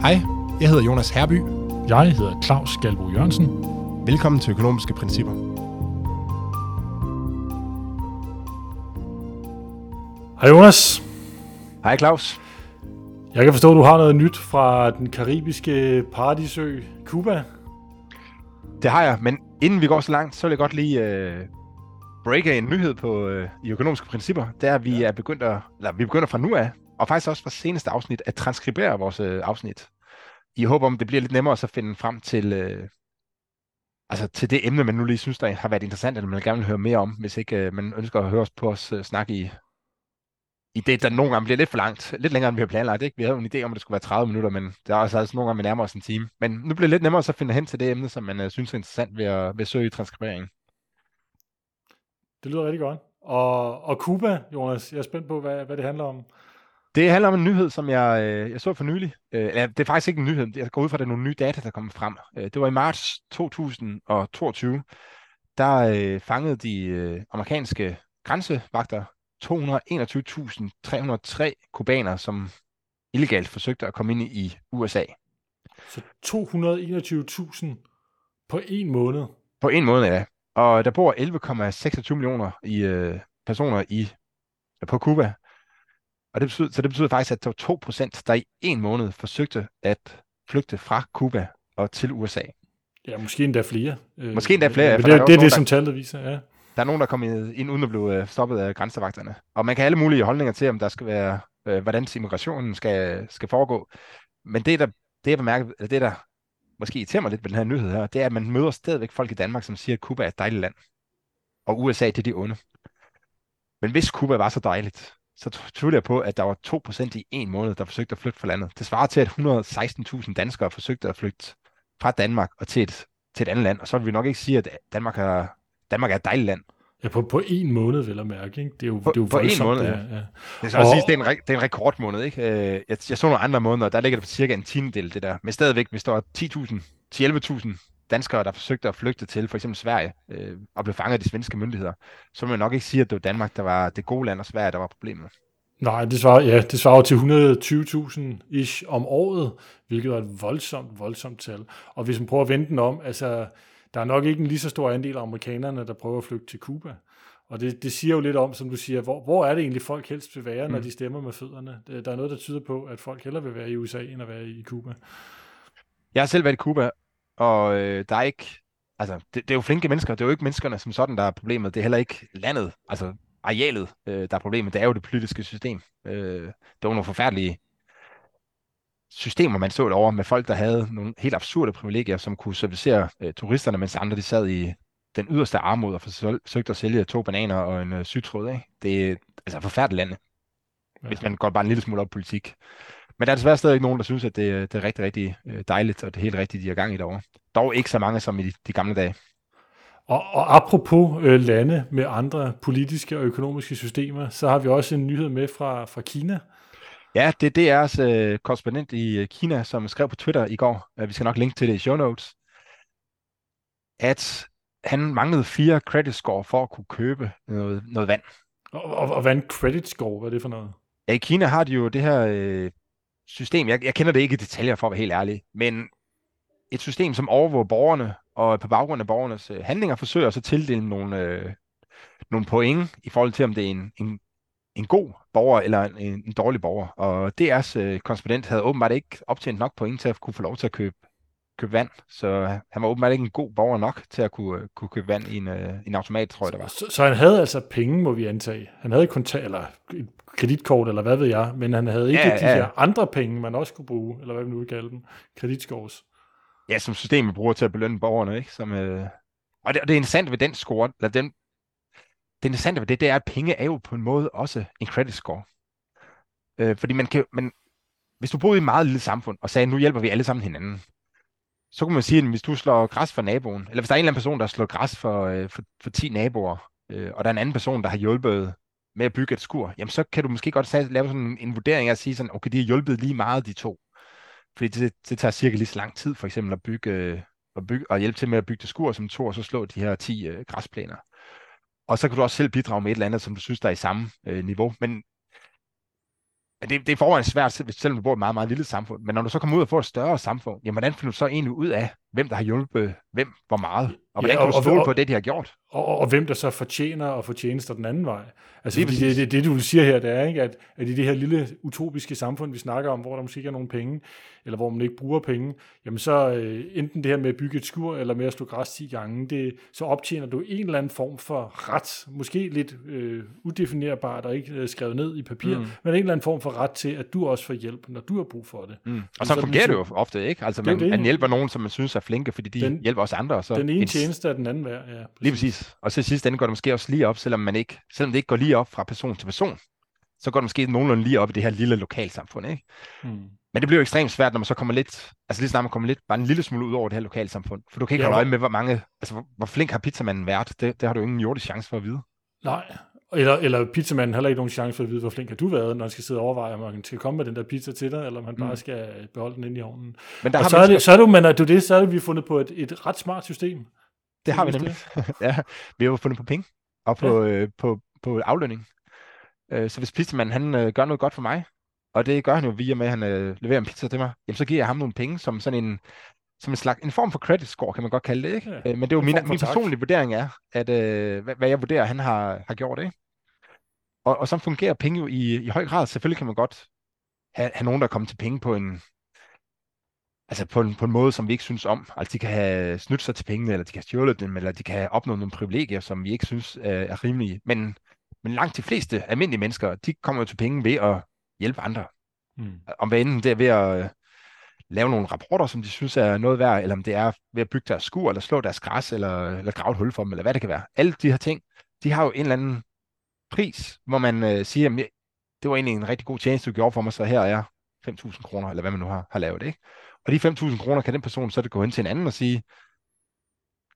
Hej, jeg hedder Jonas Herby. Jeg hedder Claus Galbo Jørgensen. Velkommen til Økonomiske Principper. Hej Jonas. Hej Claus. Jeg kan forstå, at du har noget nyt fra den karibiske paradisø Cuba. Det har jeg, men inden vi går så langt, så vil jeg godt lige øh, breake en nyhed på øh, i økonomiske principper. Det er, at vi er begyndt at, eller vi begynder fra nu af, og faktisk også fra seneste afsnit, at transkribere vores øh, afsnit. I håb om, det bliver lidt nemmere at finde frem til, øh, altså til det emne, man nu lige synes, der har været interessant, eller man gerne vil høre mere om, hvis ikke øh, man ønsker at høre os på os øh, snakke i, i det, der nogle gange bliver lidt for langt, lidt længere end vi har planlagt. Ikke? Vi havde jo en idé om, at det skulle være 30 minutter, men det er også altså nogle gange, vi nærmer os en time. Men nu bliver det lidt nemmere så finde hen til det emne, som man øh, synes er interessant ved at, ved at søge i transkriberingen. Det lyder rigtig godt. Og, og Cuba, Jonas, jeg er spændt på, hvad, hvad det handler om. Det handler om en nyhed, som jeg, øh, jeg så for nylig. Øh, det er faktisk ikke en nyhed. Jeg går ud fra, at det er nogle nye data, der kommer frem. Øh, det var i marts 2022. Der øh, fangede de øh, amerikanske grænsevagter 221.303 kubaner, som illegalt forsøgte at komme ind i USA. Så 221.000 på en måned? På en måned, ja. Og der bor 11,26 millioner i, øh, personer i, på Cuba. Og det betyder, så det betyder faktisk, at der var 2%, der i en måned forsøgte at flygte fra Cuba og til USA. Ja, måske endda flere. Øh, måske endda flere. Ja, det, det, det er det, som tallet viser, ja. Der er nogen, der kommer ind uden at blive øh, stoppet af grænsevagterne. Og man kan have alle mulige holdninger til, om der skal være, øh, hvordan immigrationen skal, skal foregå. Men det, der, det, jeg bemærker, eller det, der måske irriterer mig lidt ved den her nyhed her, det er, at man møder stadigvæk folk i Danmark, som siger, at Cuba er et dejligt land. Og USA, det er de onde. Men hvis Cuba var så dejligt, så tvivler jeg på, at der var 2% i en måned, der forsøgte at flygte fra landet. Det svarer til, at 116.000 danskere forsøgte at flygte fra Danmark og til et, til et andet land. Og så vil vi nok ikke sige, at Danmark er, Danmark er et dejligt land. Ja, på, på en måned, vil jeg mærke. Ikke? Det er jo, på, det er jo på en måned, ja. ja. Det, er og... sige, det, er en, det er en rekordmåned. Ikke? Øh, jeg, jeg så nogle andre måneder, der ligger det på cirka en tiendel, det der. Men stadigvæk, hvis der var 10.000 til 11.000 danskere, der forsøgte at flygte til for eksempel Sverige øh, og blev fanget af de svenske myndigheder, så vil man nok ikke sige, at det var Danmark, der var det gode land, og Sverige, der var problemet. Nej, det svarer, ja, det svarer til 120.000 ish om året, hvilket er et voldsomt, voldsomt tal. Og hvis man prøver at vende den om, altså, der er nok ikke en lige så stor andel af amerikanerne, der prøver at flygte til Cuba. Og det, det siger jo lidt om, som du siger, hvor, hvor er det egentlig folk helst vil være, når mm. de stemmer med fødderne? Der er noget, der tyder på, at folk hellere vil være i USA, end at være i Cuba. Jeg har selv været i Cuba, og øh, der er ikke, altså, det, det er jo flinke mennesker, det er jo ikke menneskerne som sådan, der er problemet, det er heller ikke landet, altså arealet, øh, der er problemet, det er jo det politiske system. Øh, det var nogle forfærdelige systemer, man så over med folk, der havde nogle helt absurde privilegier, som kunne servicere øh, turisterne, mens andre de sad i den yderste armod og forsøgte at sælge to bananer og en øh, sygtråd. Ikke? Det er altså forfærdeligt land, ja. hvis man går bare en lille smule op politik. Men der er desværre stadig nogen, der synes, at det, det er rigtig, rigtig øh, dejligt, og det er helt rigtigt, de er gang i derovre. Dog ikke så mange som i de, de gamle dage. Og, og apropos øh, lande med andre politiske og økonomiske systemer, så har vi også en nyhed med fra, fra Kina. Ja, det, det er DR's øh, korrespondent i øh, Kina, som skrev på Twitter i går, øh, vi skal nok linke til det i show notes, at han manglede fire credit score for at kunne købe noget, noget vand. Og, og, og hvad er en credit score? Hvad er det for noget? Ja, i Kina har de jo det her øh, system, jeg, jeg kender det ikke i detaljer for at være helt ærlig, men et system, som overvåger borgerne, og på baggrund af borgernes øh, handlinger forsøger så at tildele nogle, øh, nogle point i forhold til, om det er en, en, en god borger eller en, en dårlig borger. Og DR's øh, korrespondent havde åbenbart ikke optjent nok point til at kunne få lov til at købe, købe vand, så han var åbenbart ikke en god borger nok til at kunne, øh, kunne købe vand i en, øh, en automat, tror jeg det var. Så, så han havde altså penge, må vi antage. Han havde kontant, eller et kreditkort, eller hvad ved jeg, men han havde ikke ja, de ja. her andre penge, man også kunne bruge, eller hvad vi nu vil kalde dem, kreditscores. Ja, som systemet bruger til at belønne borgerne, ikke? Som, øh... og, det, og det er interessant ved den score, eller den, det interessante ved det, det er, at penge er jo på en måde også en credit score. Øh, fordi man kan, man, hvis du boede i et meget lille samfund, og sagde, nu hjælper vi alle sammen hinanden, så kunne man sige, at hvis du slår græs for naboen, eller hvis der er en eller anden person, der slår græs for, øh, for, for 10 naboer, øh, og der er en anden person, der har hjulpet med at bygge et skur, jamen så kan du måske godt lave sådan en, en vurdering og at sige sådan, okay, de har hjulpet lige meget, de to. Fordi det, det tager cirka lige så lang tid, for eksempel at bygge, at bygge og hjælpe til med at bygge det skur som to, og så slå de her 10 øh, græsplæner. Og så kan du også selv bidrage med et eller andet, som du synes, der er i samme øh, niveau. Men det, det er forvejen svært, selvom du bor i et meget, meget lille samfund. Men når du så kommer ud og får et større samfund, jamen hvordan finder du så egentlig ud af, hvem der har hjulpet hvem, hvor meget? Og hvordan Ja, kan og- du stole og- på det, de har gjort? Og, og, og hvem der så fortjener og fortjenester den anden vej. Altså, det, præcis. det, det, du siger her, det er, ikke, at, at i det her lille utopiske samfund, vi snakker om, hvor der måske ikke er nogen penge, eller hvor man ikke bruger penge, jamen så øh, enten det her med at bygge et skur, eller med at slå græs 10 gange, det, så optjener du en eller anden form for ret, måske lidt øh, udefinerbart og ikke øh, skrevet ned i papir, mm. Men en eller anden form for ret til, at du også får hjælp, når du har brug for det. Mm. Og så så er det fungerer det jo ligesom- ofte, ikke? Altså, Det man, det. man hjælper nogen, som man synes er flinke, fordi de Den- hjælper også andre. og Så Den ene en- tjeneste er den anden værd. Ja, Lige præcis. Og så sidst ende går det måske også lige op, selvom, man ikke, selvom det ikke går lige op fra person til person, så går det måske nogenlunde lige op i det her lille lokalsamfund, ikke? Hmm. Men det bliver jo ekstremt svært, når man så kommer lidt, altså lige snart man kommer lidt, bare en lille smule ud over det her lokalsamfund. For du kan ikke Ja, holde øje med, hvor mange, altså hvor, hvor flink har pizzamanden været. Det, det har du ingen jordisk chance for at vide. Nej, eller, eller pizzamanden har heller ikke nogen chance for at vide, hvor flink har du været, når han skal sidde og overveje, om han skal komme med den der pizza til dig, eller om han bare Mm. skal beholde den inde i ovnen. Men der Og har så vi, er, det, så er det men er det, det, så er det, vi fundet på et, et ret smart system. det har vi nemlig. ja, vi har fundet på penge og på, ja. øh, på, på aflønning. Øh, så hvis pizzamanden han øh, gør noget godt for mig, og det gør han jo via med, at han øh, leverer en pizza til mig, jamen så giver jeg ham nogle penge som sådan en, som en slags, en form for credit score, kan man godt kalde det, ikke? Ja, øh, men det er jo min, min personlige vurdering er, at øh, hvad, hvad jeg vurderer, han har, har gjort, ikke? Og, og så fungerer penge jo i, i høj grad. Selvfølgelig kan man godt have, have nogen, der kommer til penge på en, altså på en, på en måde, som vi ikke synes om. Altså de kan have snydt sig til pengene, eller de kan have stjålet dem, eller de kan have opnået nogle privilegier, som vi ikke synes er, er rimelige. Men, men langt de fleste almindelige mennesker, de kommer jo til penge ved at hjælpe andre. Mm. Om hvad enten det er ved at øh, lave nogle rapporter, som de synes er noget værd, eller om det er ved at bygge deres skur, eller slå deres græs, eller, eller grave et hul for dem, eller hvad det kan være. Alle de her ting, de har jo en eller anden pris, hvor man øh, siger, jamen, det var egentlig en rigtig god tjeneste, du gjorde for mig, så her er 5.000 kroner, eller hvad man nu har, har lavet, ikke? Og de 5.000 kroner kan den person så det gå hen til en anden og sige,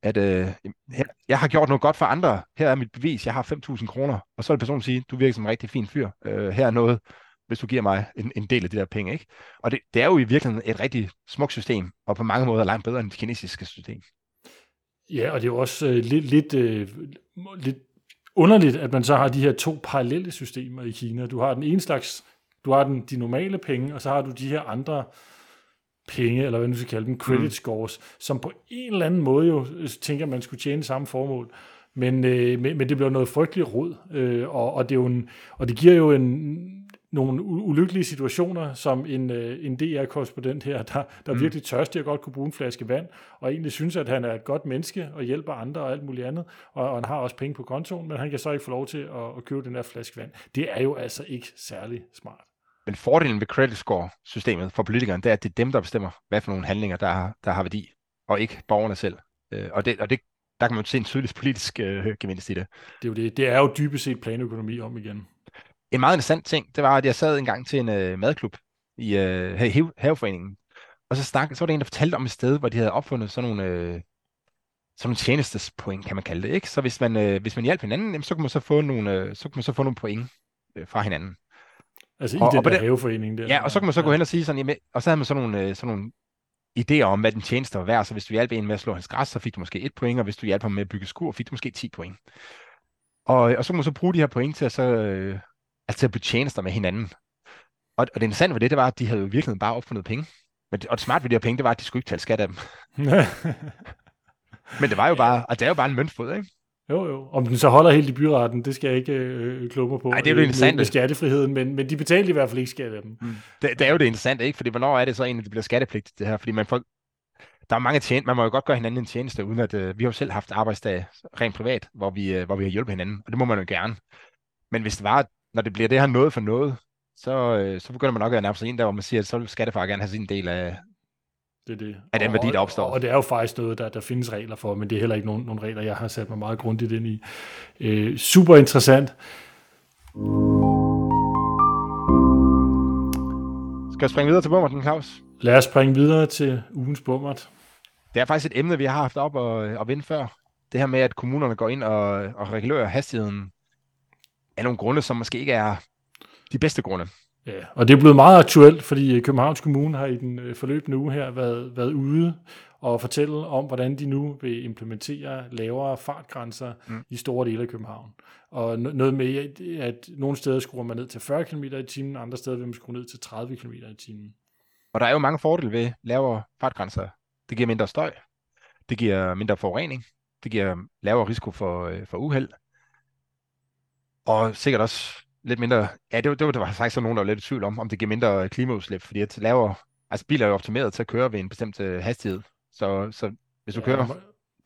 at øh, her, jeg har gjort noget godt for andre, her er mit bevis, jeg har 5.000 kroner, og så vil personen sige, du virker som en rigtig fin fyr, øh, her er noget, hvis du giver mig en, en del af de der penge, ikke? Og det, det er jo i virkeligheden et rigtig smukt system, og på mange måder langt bedre end det kinesiske system. Ja, og det er jo også øh, lidt, lidt, øh, lidt underligt, at man så har de her to parallelle systemer i Kina. Du har den ene slags, du har den, de normale penge, og så har du de her andre penge, eller hvad man skal kalde dem, credit Mm. scores, som på en eller anden måde jo øh, tænker, man skulle tjene samme formål. Men, øh, men, men det bliver noget frygteligt råd, øh, og, og, det er jo en, og det giver jo en, nogle ulykkelige situationer, som en, øh, en DR-korrespondent her, der, der mm. Virkelig tørstig og godt kunne bruge en flaske vand, og egentlig synes, at han er et godt menneske og hjælper andre og alt muligt andet, og, og han har også penge på kontoen, men han kan så ikke få lov til at, at købe den her flaske vand. Det er jo altså ikke særlig smart. Men fordelen ved credit score-systemet for politikerne, det er, at det er dem, der bestemmer, hvad for nogle handlinger, der har, der har værdi, og ikke borgerne selv. Øh, og det, og det, der kan man jo se en tydelig politisk øh, gevinst i det. Det er jo, det. Det er jo dybest set planøkonomi om igen. En meget interessant ting, det var, at jeg sad en gang til en øh, madklub i øh, Have- Haveforeningen, og så, snak, så var der en, der fortalte om et sted, hvor de havde opfundet sådan nogle, øh, sådan nogle tjenestespoint, kan man kalde det. Ikke? Så hvis man, øh, hvis man hjalp hinanden, jamen, så kunne man så få nogle, øh, så kunne man så få nogle point øh, fra hinanden. Altså i Og- den og der den- haveforening der. Ja, og så kan man så gå hen og sige sådan, jamen, og så havde man sådan nogle, øh, sådan nogle idéer om, hvad den tjeneste var værd. Så hvis du hjalp en med at slå hans græs, så fik du måske et point, og hvis du hjalp ham med at bygge skur, fik du måske 10 point. Og, og så kan man så bruge de her point til at, så, øh, altså til at bygge tjenester med hinanden. Og, og det interessante ved det, det var, at de havde jo virkelig bare opfundet penge. Men, og det smarte ved de her penge, det var, at de skulle ikke tale skat af dem. Men det var jo bare, og det er jo bare en møntfod, ikke? jo, jo. Om den så holder helt i byretten, det skal jeg ikke øh, kloge mig på. Ej, det er jo det øh, med, interessante. med skattefriheden, men, men de betalte i hvert fald ikke skat af dem. Det, det er jo det interessante, ikke? Fordi hvornår er det så egentlig, det bliver skattepligtigt, det her? Fordi man får, der er mange tjenester, man må jo godt gøre hinanden en tjeneste, uden at, øh, vi har jo selv haft arbejdsdag rent privat, hvor vi, øh, hvor vi har hjulpet hinanden, og det må man jo gerne. Men hvis det var, når det bliver det her noget for noget, så, øh, så begynder man nok at nærme sig ind der, hvor man siger, at så vil skattefar gerne have sin del af, Det er det. Af den Og- værdi, der og- opstår. Og, og det er jo faktisk noget, der, der findes regler for, men det er heller ikke nogen, nogen regler, jeg har sat mig meget grundigt ind i. Øh, super interessant. Skal jeg springe videre til Bummerten, Claus? Lad os springe videre til ugens bummert. Det er faktisk et emne, vi har haft op og, og vinde før. Det her med, at kommunerne går ind og, og regulerer hastigheden af nogle grunde, som måske ikke er de bedste grunde. Ja, og det er blevet meget aktuelt, fordi Københavns Kommune har i den øh, forløbende uge her været, været ude og fortælle om, hvordan de nu vil implementere lavere fartgrænser mm. i store dele af København. Og noget med, at nogle steder skruer man ned til 40 km i timen, andre steder vil man skrue ned til 30 km i timen. Og der er jo mange fordele ved lavere fartgrænser. Det giver mindre støj, det giver mindre forurening, det giver lavere risiko for, øh, for uheld, og sikkert også lidt mindre, ja, det, det var, der var faktisk nogen, der var lidt i tvivl om, om det giver mindre klimaudslip, fordi at lavere, altså biler er jo optimeret til at køre ved en bestemt øh, hastighed, så, så hvis du ja, kører...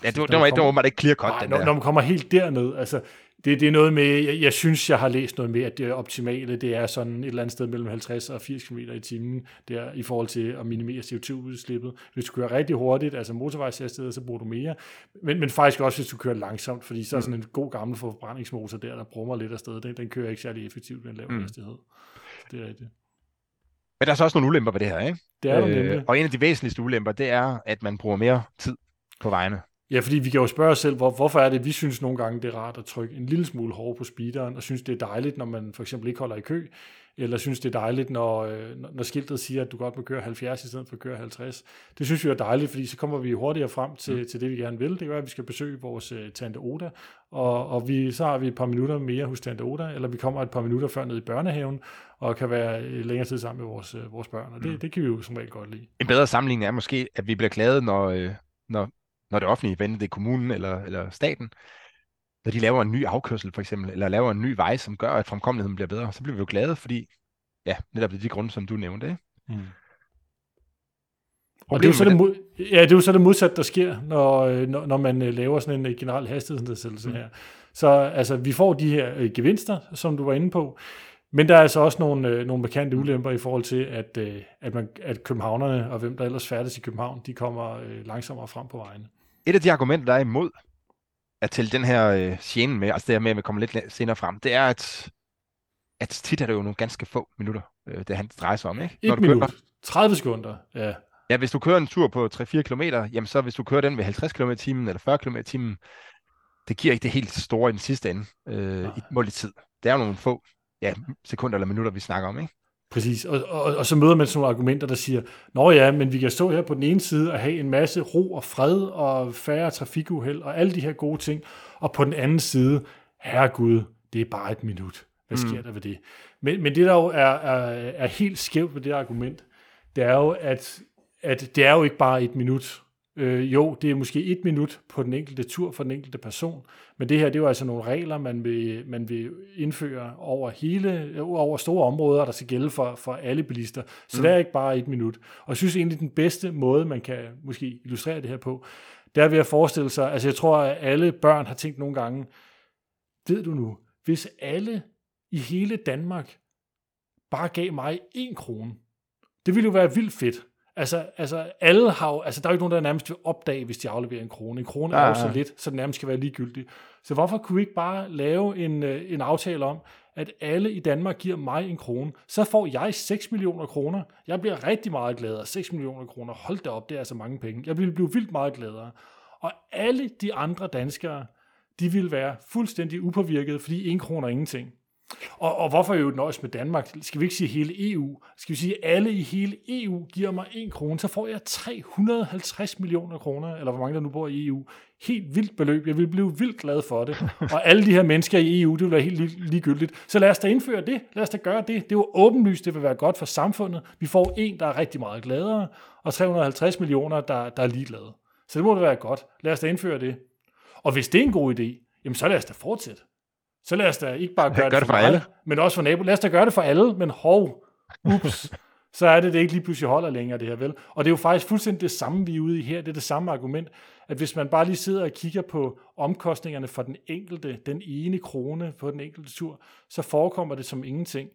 Ja, det, det, var, det var åbenbart ikke clear cut, nej, den når, der. Når man kommer helt derned, altså, det, det er noget med, jeg, jeg synes, jeg har læst noget med, at det optimale, det er sådan et eller andet sted mellem 50 og 80 km i timen, der i forhold til at minimere CO2-udslippet. Hvis du kører rigtig hurtigt, altså motorvejshastighed, så bruger du mere. Men, men faktisk også, hvis du kører langsomt, fordi så er sådan en god gammel forbrændingsmotor der, der brummer lidt afsted, den, den kører ikke særlig effektivt med en lav mm. hastighed. Det er rigtigt. Men der er så også nogle ulemper ved det her, ikke? Det er øh, Og en af de væsentligste ulemper, det er, at man bruger mere tid på vejene. Ja, fordi vi kan jo spørge os selv, hvor, hvorfor er det, vi synes nogle gange, det er rart at trykke en lille smule hårdt på speederen, og synes, det er dejligt, når man for eksempel ikke holder i kø, eller synes, det er dejligt, når, øh, når skiltet siger, at du godt må køre 70 i stedet for at køre 50. Det synes vi er dejligt, fordi så kommer vi hurtigere frem til, mm. til det, vi gerne vil. Det gør, at vi skal besøge vores uh, Tante Oda, og, og vi, så har vi et par minutter mere hos Tante Oda, eller vi kommer et par minutter før ned i børnehaven, og kan være øh, længere tid sammen med vores, uh, vores børn, og det, mm. det kan vi jo som regel godt lide. En bedre sammenligning er måske, at vi bliver glade, når, når når det offentlige, vender det er kommunen eller, eller staten, når de laver en ny afkørsel for eksempel, eller laver en ny vej, som gør, at fremkommeligheden bliver bedre, så bliver vi jo glade, fordi, ja, netop det er de grunde, som du nævnte. Ikke? Mm. Og det er, jo så det, mod, ja, det er jo så det modsatte, der sker, når, øh, når, når man øh, laver sådan en øh, generel hastighedsnedsættelse mm. her. Så altså, vi får de her øh, gevinster, som du var inde på, men der er altså også nogle, øh, nogle markante ulemper i forhold til, at, øh, at, man, at københavnerne og hvem der ellers færdes i København, de kommer øh, langsommere frem på vejen. Et af de argumenter, der er imod at tælle den her øh, scene med, altså det her med, at vi kommer lidt senere frem, det er, at, at tit er det jo nogle ganske få minutter, øh, det han drejer sig om. Ikke? Et Når du minut, kører, 30 sekunder, ja. Ja, hvis du kører en tur på 3-4 km, jamen så hvis du kører den ved 50 km i timen eller 40 km i timen, det giver ikke det helt store i den sidste ende øh, i mål i tid. Det er jo nogle få ja, sekunder eller minutter, vi snakker om, ikke? Præcis, og, og, og så møder man sådan nogle argumenter, der siger, nå ja, men vi kan stå her på den ene side og have en masse ro og fred og færre trafikuheld og alle de her gode ting, og på den anden side, herregud, det er bare et minut. Hvad sker mm. der ved det? Men, men det, der jo er, er, er helt skævt ved det argument, det er jo, at, at det er jo ikke bare et minut. Øh, jo, det er måske et minut på den enkelte tur for den enkelte person, men det her, det er jo altså nogle regler, man vil, man vil indføre over hele, over store områder, der skal gælde for, for alle bilister. Så mm. det er ikke bare et minut. Og jeg synes egentlig, den bedste måde, man kan måske illustrere det her på, det er ved at forestille sig, altså jeg tror, at alle børn har tænkt nogle gange, ved du nu, hvis alle i hele Danmark bare gav mig en krone, det ville jo være vildt fedt. Altså, altså, alle har jo, altså, der er jo ikke nogen, der nærmest vil opdage, hvis de afleverer en krone. En krone ja, er jo så lidt, så det nærmest skal være ligegyldigt. Så hvorfor kunne vi ikke bare lave en, øh, en aftale om, at alle i Danmark giver mig en krone, så får jeg 6 millioner kroner. Jeg bliver rigtig meget gladere. 6 millioner kroner, hold da op, det er altså mange penge. Jeg vil blive vildt meget gladere. Og alle de andre danskere, de vil være fuldstændig upåvirket, fordi en kroner er ingenting. Og, og hvorfor jo nøjes med Danmark? Skal vi ikke sige hele EU? Skal vi sige, at alle i hele EU giver mig en krone, så får jeg 350 millioner kroner, eller hvor mange der nu bor i EU. Helt vildt beløb. Jeg vil blive vildt glad for det. Og alle de her mennesker i EU, det vil være helt ligegyldigt. Så lad os da indføre det. Lad os da gøre det. Det er jo åbenlyst, det vil være godt for samfundet. Vi får en, der er rigtig meget gladere, og 350 millioner, der, der er ligeglade. Så det må da være godt. Lad os da indføre det. Og hvis det er en god idé, jamen så lad os da fortsætte. Så lad os da ikke bare gøre Gør det, for, for alle, men også for nabo. Lad os da gøre det for alle, men hov, ups, så er det, det ikke lige pludselig holder længere, det her vel. Og det er jo faktisk fuldstændig det samme, vi er ude i her. Det er det samme argument, at hvis man bare lige sidder og kigger på omkostningerne for den enkelte, den ene krone på den enkelte tur, så forekommer det som ingenting.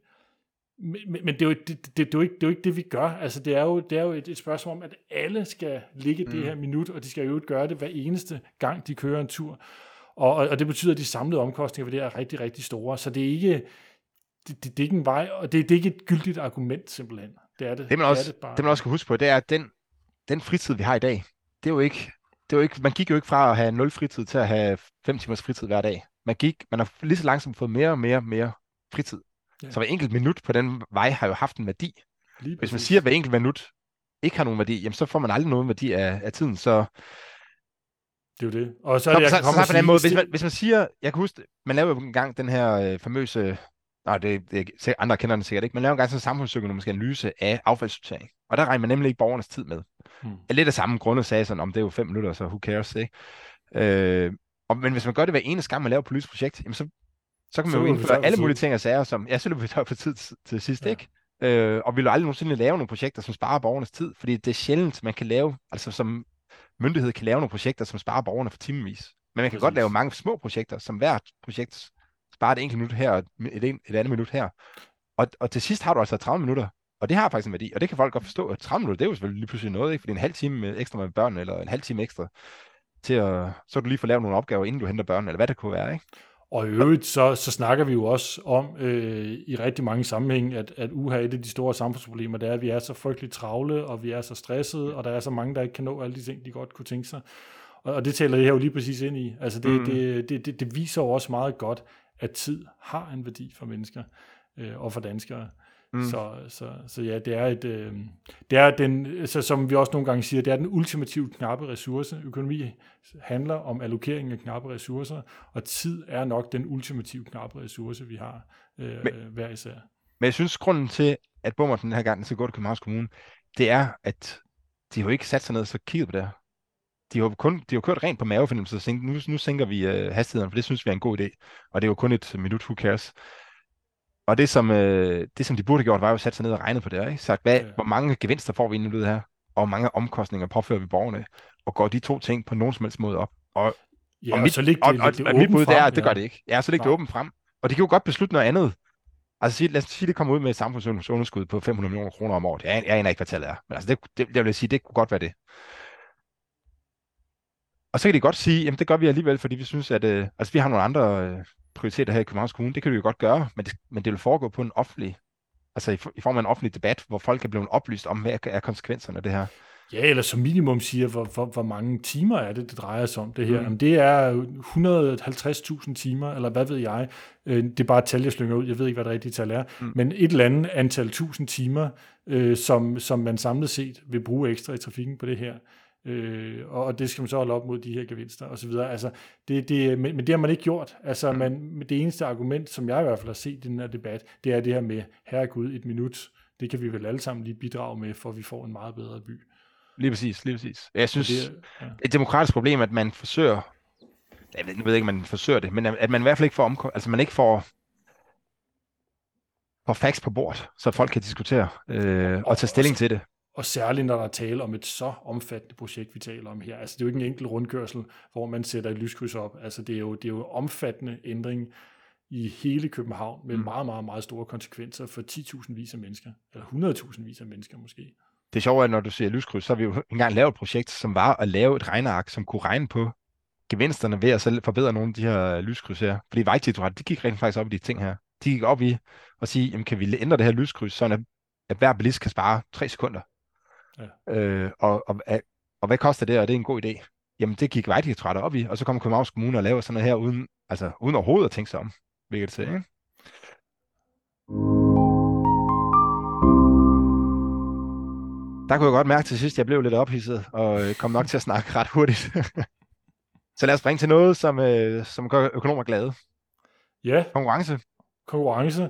Men, men det, er jo, det, det, det, er jo ikke, det er jo ikke det, vi gør. Altså, det er jo, det er jo et, et spørgsmål om, at alle skal ligge mm. det her minut, og de skal jo gøre det hver eneste gang, de kører en tur. Og, og det betyder, at de samlede omkostninger ved det er rigtig, rigtig store. Så det er ikke, det, det, det er ikke en vej, og det, det er ikke et gyldigt argument simpelthen. Det er det. Det man, også, det, er det, bare. det man også skal huske på, det er, at den, den fritid, vi har i dag, det er jo ikke, det er jo ikke, man gik jo ikke fra at have 0 fritid til at have 5 timers fritid hver dag. Man gik, man har lige så langsomt fået mere og mere og mere fritid. Ja. Så hver enkelt minut på den vej har jo haft en værdi. Lige Hvis man siger, at hver enkelt minut ikke har nogen værdi, jamen så får man aldrig nogen værdi af, af tiden. Så, Det er jo det. Og så så, er det, jeg så, kan så, komme så på den måde, hvis man, hvis man siger, jeg kan huske, man lavede jo engang den her øh, famøse, nej, det, det, andre kender den sikkert ikke, man lavede engang sådan en samfundsøkonomisk analyse af affaldssortering. Og der regner man nemlig ikke borgernes tid med. Hmm. Lidt af samme grunde sagde sådan, om det er jo fem minutter, så who cares, ikke? Øh, og, men hvis man gør det hver eneste gang, man laver et politisk projekt, jamen så, så kan Så man jo vi tør indføre for alle mulige ting og sager, som, ja, så løber vi tør for tid til, til sidst, Ja. ikke? Øh, og vi vil jo aldrig nogensinde lave nogle projekter, som sparer borgernes tid, fordi det er sjældent, man kan lave, altså som myndighed kan lave nogle projekter, som sparer borgerne for timevis. Men man kan godt Præcis. lave mange små projekter, som hvert projekt sparer et enkelt minut her, og et, et, et andet minut her. Og, og til sidst har du altså 30 minutter, og det har faktisk en værdi, og det kan folk godt forstå, at 30 minutter, det er jo selvfølgelig lige pludselig noget, ikke? fordi en halv time med- ekstra med børn, eller en halv time ekstra til at, så du lige få lavet nogle opgaver, inden du henter børn, eller hvad det kunne være, ikke? Og i øvrigt, så, så snakker vi jo også om øh, i rigtig mange sammenhæng, at, at uha, et af de store samfundsproblemer, det er, at vi er så frygteligt travle, og vi er så stressede, og der er så mange, der ikke kan nå alle de ting, de godt kunne tænke sig. Og, og det taler det her jo lige præcis ind i. Altså det, Mm. det, det, det, det viser jo også meget godt, at tid har en værdi for mennesker øh, og for danskere. Mm. Mm. Så, så, så ja, det er et, øh, det er den, så som vi også nogle gange siger, det er den ultimative knappe ressource. Økonomi handler om allokering af knappe ressourcer, og tid er nok den ultimative knappe ressource, vi har øh, Men- hver især. Men jeg synes, grunden til, at Bummer den her gang gå til Københavns Kommune, det er, at de har jo ikke sat sig ned og så kigget på det her. De har kun, de har kørt rent på mavefornemmelse og tænkt, nu, nu sænker vi øh, hastigheden, for det synes vi er en god idé. Og det er jo kun et minut, who cares. Og det som, øh, det, som de burde have gjort, var jo at sætte sig ned og regne på det. Ikke? Sagt, hvad, Ja. hvor mange gevinster får vi egentlig ud det her? Og hvor mange omkostninger påfører vi borgerne? Og går de to ting på nogen som helst måde op? Og Ja, og og, mit, så ligger og, det, og, det, og mit bud det frem, er, at det ja. gør det ikke. Ja, så læg det åbent frem. Og de kan jo godt beslutte noget andet. Altså lad os sige, det kommer ud med et samfundsunderskud på 500 millioner kroner om året. Jeg, jeg aner ikke, hvad tallet er. Men altså, det, det, jeg vil sige, det kunne godt være det. Og så kan de godt sige, jamen det gør vi alligevel, fordi vi synes, at øh, altså, vi har nogle andre øh, prioriteter her i Københavns Kommune. Det kan vi jo godt gøre, men det, men det vil foregå på en offentlig, altså i, i form af en offentlig debat, hvor folk kan blive oplyst om, hvad er konsekvenserne af det her. Ja, eller som minimum siger, hvor, hvor, hvor mange timer er det, det drejer sig om det her. Mm. Jamen, det er 150.000 timer, eller hvad ved jeg. Øh, Det er bare et tal, jeg slynger ud. Jeg ved ikke, hvad det rigtige tal er. Mm. Men et eller andet antal tusind timer, øh, som, som man samlet set vil bruge ekstra i trafikken på det her. Øh, og og det skal man så holde op mod de her gevinster og så videre. Altså, det, det, men, men det har man ikke gjort. Altså, Mm. man, det eneste argument, som jeg i hvert fald har set i den her debat, det er det her med, herregud, et minut, det kan vi vel alle sammen lige bidrage med, for vi får en meget bedre by. Lige præcis, lige præcis. Jeg synes, det, er- ja. et demokratisk problem, at man forsøger, jeg ved, nu ved jeg ikke, om man forsøger det, men at man i hvert fald ikke får omkom, altså man ikke får, får facts på bordet, så folk kan diskutere øh, og tage stilling til det. Og særligt når der er tale om et så omfattende projekt, vi taler om her. Altså det er jo ikke en enkelt rundkørsel, hvor man sætter et lyskryds op. Altså det er jo, det er jo omfattende ændring i hele København med Mm. meget, meget, meget store konsekvenser for 10.000 vis af mennesker. Eller 100.000 vis af mennesker måske. Det sjove er, at når du siger lyskryds, så har vi jo engang lavet et projekt, som var at lave et regneark, som kunne regne på gevinsterne ved at selv forbedre nogle af de her lyskryds her. Fordi Vejdirektoratet, de gik rent faktisk op i de ting her. De gik op i at sige, jamen kan vi ændre det her lyskryds, sådan at, at hver bilist kan spare 3 sekunder. Ja. Øh, og, og, og, og hvad koster det, og det er en god idé? Jamen det gik Vejdirektoratet op i, og så kom Københavns Kommune og laver sådan noget her, uden, altså, uden overhovedet at tænke sig om, hvilket det ikke? Der kunne jeg godt mærke til sidst, at jeg blev lidt ophidset, og øh, kom nok til at snakke ret hurtigt. så lad os springe til noget, som, øh, som gør økonomer glade. Ja, Konkurrence. konkurrence.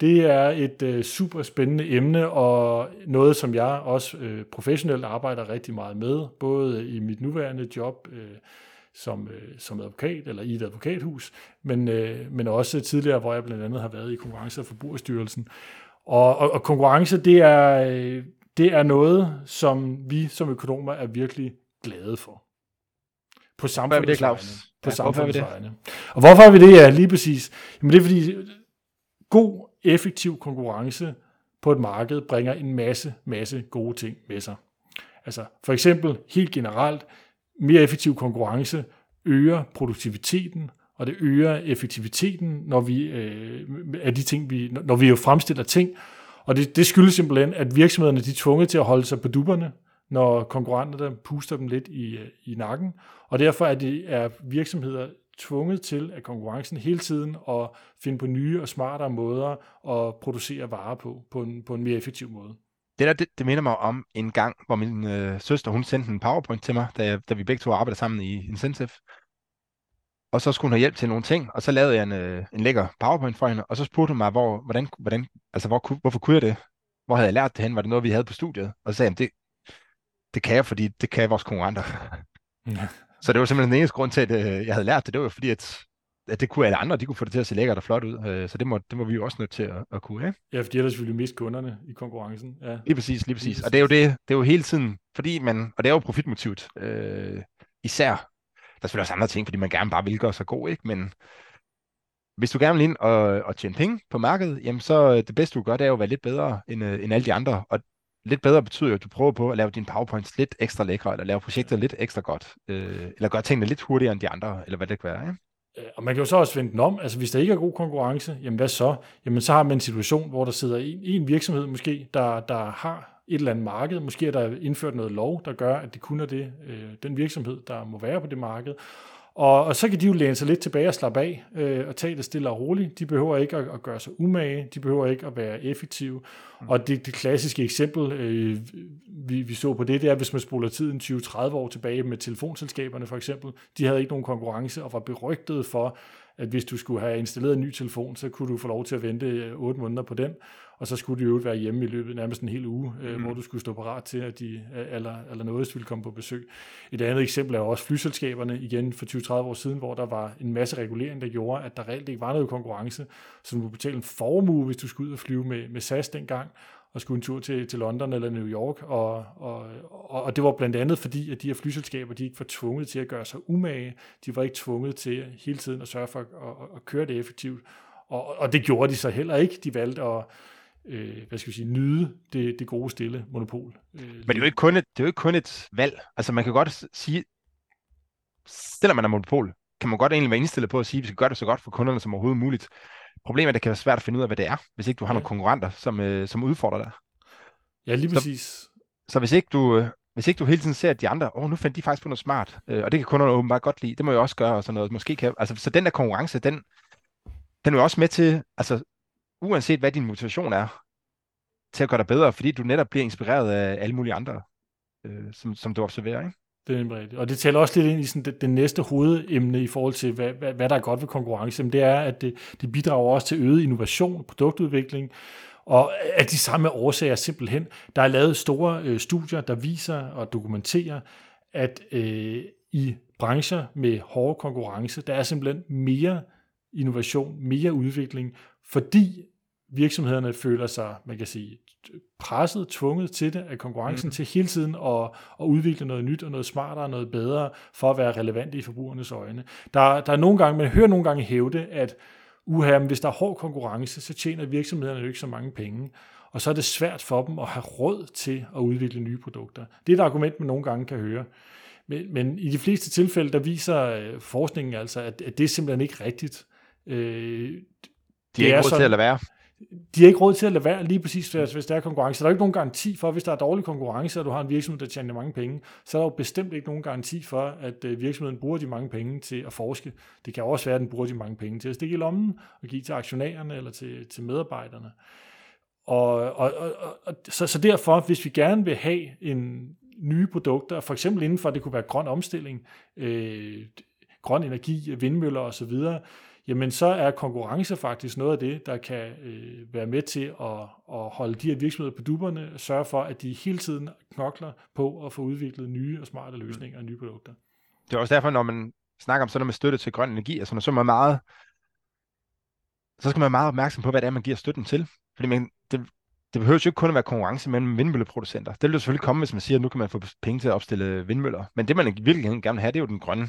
Det er et øh, super spændende emne, og noget, som jeg også øh, professionelt arbejder rigtig meget med, både i mit nuværende job øh, som, øh, som advokat, eller i et advokathus, men, øh, men også tidligere, hvor jeg blandt andet har været i Konkurrence- og Forbrugerstyrelsen. Og, og, og konkurrence, det er, øh, det er noget, som vi som økonomer er virkelig glade for. På samfundets vegne. På Ja, samfundets det? vegne. Og hvorfor er vi det? Ja, lige præcis. Jamen det er fordi, god, effektiv konkurrence på et marked bringer en masse, masse gode ting med sig. Altså for eksempel helt generelt, mere effektiv konkurrence øger produktiviteten, og det øger effektiviteten, når vi, øh, af de ting, vi, når vi jo fremstiller ting. Og det, det skyldes simpelthen, at virksomhederne de er tvunget til at holde sig på dupperne, når konkurrenterne puster dem lidt i, øh, i nakken. Og derfor er, det, er virksomheder tvunget til af konkurrencen hele tiden at finde på nye og smartere måder at producere varer på, på en, på en mere effektiv måde. Det der, det, det minder mig om en gang, hvor min øh, søster, hun sendte en PowerPoint til mig, da, da vi begge to arbejdede sammen i Incentive. Og så skulle hun have hjælp til nogle ting, og så lavede jeg en, øh, en lækker PowerPoint for hende, og så spurgte hun mig, hvor, hvordan, hvordan, altså hvor, hvorfor kunne jeg det? Hvor havde jeg lært det hen? Var det noget, vi havde på studiet? Og så sagde jeg, det, det kan jeg, fordi det kan vores konkurrenter. Ja. Så det var simpelthen den eneste grund til, at øh, jeg havde lært det. Det var fordi, at, at det kunne alle andre, de kunne få det til at se lækkert og flot ud. Øh, så det må, det må vi jo også nødt til at, at kunne. Ikke? Ja, fordi ellers ville vi miste kunderne i konkurrencen. Ja. Lige præcis, lige præcis. Og det er jo det, det er jo hele tiden, fordi man, og det er jo profitmotivet, øh, især. Der er selvfølgelig også andre ting, fordi man gerne bare vil gøre sig god, ikke? Men hvis du gerne vil ind og, og tjene penge på markedet, jamen så det bedste du gør, det er jo at være lidt bedre end, end alle de andre. Og lidt bedre betyder jo, at du prøver på at lave dine powerpoints lidt ekstra lækre, eller lave projekter lidt ekstra godt, øh, eller gøre tingene lidt hurtigere end de andre, eller hvad det kan være. Ikke? Øh, og man kan jo så også vende den om. Altså, hvis der ikke er god konkurrence, jamen hvad så? Jamen, så har man en situation, hvor der sidder en, en virksomhed måske, der, der har et eller andet marked. Måske er der indført noget lov, der gør, at det kun er det, øh, den virksomhed, der må være på det marked. Og, og så kan de jo læne sig lidt tilbage og slappe af øh, og tage det stille og roligt. De behøver ikke at, at gøre sig umage, de behøver ikke at være effektive. Mm. Og det, det klassiske eksempel, øh, vi, vi så på det, det er, hvis man spoler tiden 20-30 år tilbage med telefonselskaberne for eksempel. De havde ikke nogen konkurrence og var berygtede for, at hvis du skulle have installeret en ny telefon, så kunne du få lov til at vente 8 måneder på den og så skulle de jo være hjemme i løbet nærmest en hel uge, øh, mm. hvor du skulle stå parat til, at de aller, aller noget ville komme på besøg. Et andet eksempel er også flyselskaberne, igen for 20-30 år siden, hvor der var en masse regulering, der gjorde, at der reelt ikke var noget konkurrence, så du kunne betale en formue, hvis du skulle ud og flyve med, med SAS dengang, og skulle en tur til, til London eller New York, og, og, og, og det var blandt andet fordi, at de her flyselskaber, de ikke var tvunget til at gøre sig umage, de var ikke tvunget til hele tiden at sørge for at, at, at køre det effektivt, og, og det gjorde de så heller ikke. De valgte at, øh, hvad skal vi sige, nyde det, det gode stille monopol. Øh, Men det er, jo ikke kun et, det er jo ikke kun et valg. Altså man kan godt sige, stiller man af monopol, kan man godt egentlig være indstillet på at sige, at vi skal gøre det så godt for kunderne som overhovedet muligt. Problemet er, at det kan være svært at finde ud af, hvad det er, hvis ikke du har ja. nogle konkurrenter, som, øh, som udfordrer dig. Ja, lige præcis. Så, så hvis ikke du, øh, hvis ikke du hele tiden ser, at de andre, åh, oh, nu fandt de faktisk på noget smart, øh, og det kan kunderne åbenbart godt lide, det må jeg også gøre, og sådan noget. Måske kan, altså, så den der konkurrence, den, den er jo også med til, altså, uanset hvad din motivation er, til at gøre dig bedre, fordi du netop bliver inspireret af alle mulige andre, øh, som, som du observerer, ikke? Det er rigtigt. Og det taler også lidt ind i sådan det, det næste hovedemne i forhold til, hvad, hvad, hvad der er godt ved konkurrence. Men det er, at det, det bidrager også til øget innovation, produktudvikling, og af de samme årsager simpelthen. Der er lavet store øh, studier, der viser og dokumenterer, at øh, i brancher med hård konkurrence, der er simpelthen mere innovation, mere udvikling, fordi virksomhederne føler sig, man kan sige, presset, tvunget til det af konkurrencen mm. til hele tiden at, at udvikle noget nyt og noget smartere og noget bedre for at være relevant i forbrugernes øjne. Der, der er nogle gange, man hører nogle gange hævde, at uha, hvis der er hård konkurrence, så tjener virksomhederne jo ikke så mange penge. Og så er det svært for dem at have råd til at udvikle nye produkter. Det er et argument, man nogle gange kan høre. Men, men i de fleste tilfælde, der viser øh, forskningen altså, at, at det er simpelthen ikke rigtigt. Øh, de er ikke råd til at lade være de har ikke råd til at lade være lige præcis, hvis, hvis der er konkurrence. Der er ikke nogen garanti for, hvis der er dårlig konkurrence, og du har en virksomhed, der tjener mange penge, så er der jo bestemt ikke nogen garanti for, at øh, virksomheden bruger de mange penge til at forske. Det kan også være, at den bruger de mange penge til at stikke i lommen og give til aktionærerne eller til, til medarbejderne. Og, og, og, og så, så derfor, hvis vi gerne vil have en nye produkter, for eksempel inden for, det kunne være grøn omstilling, øh, grøn energi, vindmøller osv., jamen så er konkurrence faktisk noget af det, der kan øh, være med til at, at holde de her virksomheder på duberne, og sørge for, at de hele tiden knokler på at få udviklet nye og smarte løsninger og nye produkter. Det er også derfor, når man snakker om sådan noget med støtte til grøn energi, altså når så man meget, så skal man være meget opmærksom på, hvad det er, man giver støtten til. Fordi man, det, det behøver jo ikke kun at være konkurrence mellem vindmølleproducenter. Det vil jo selvfølgelig komme, hvis man siger, at nu kan man få penge til at opstille vindmøller. Men det, man virkelig gerne vil have, det er jo den grønne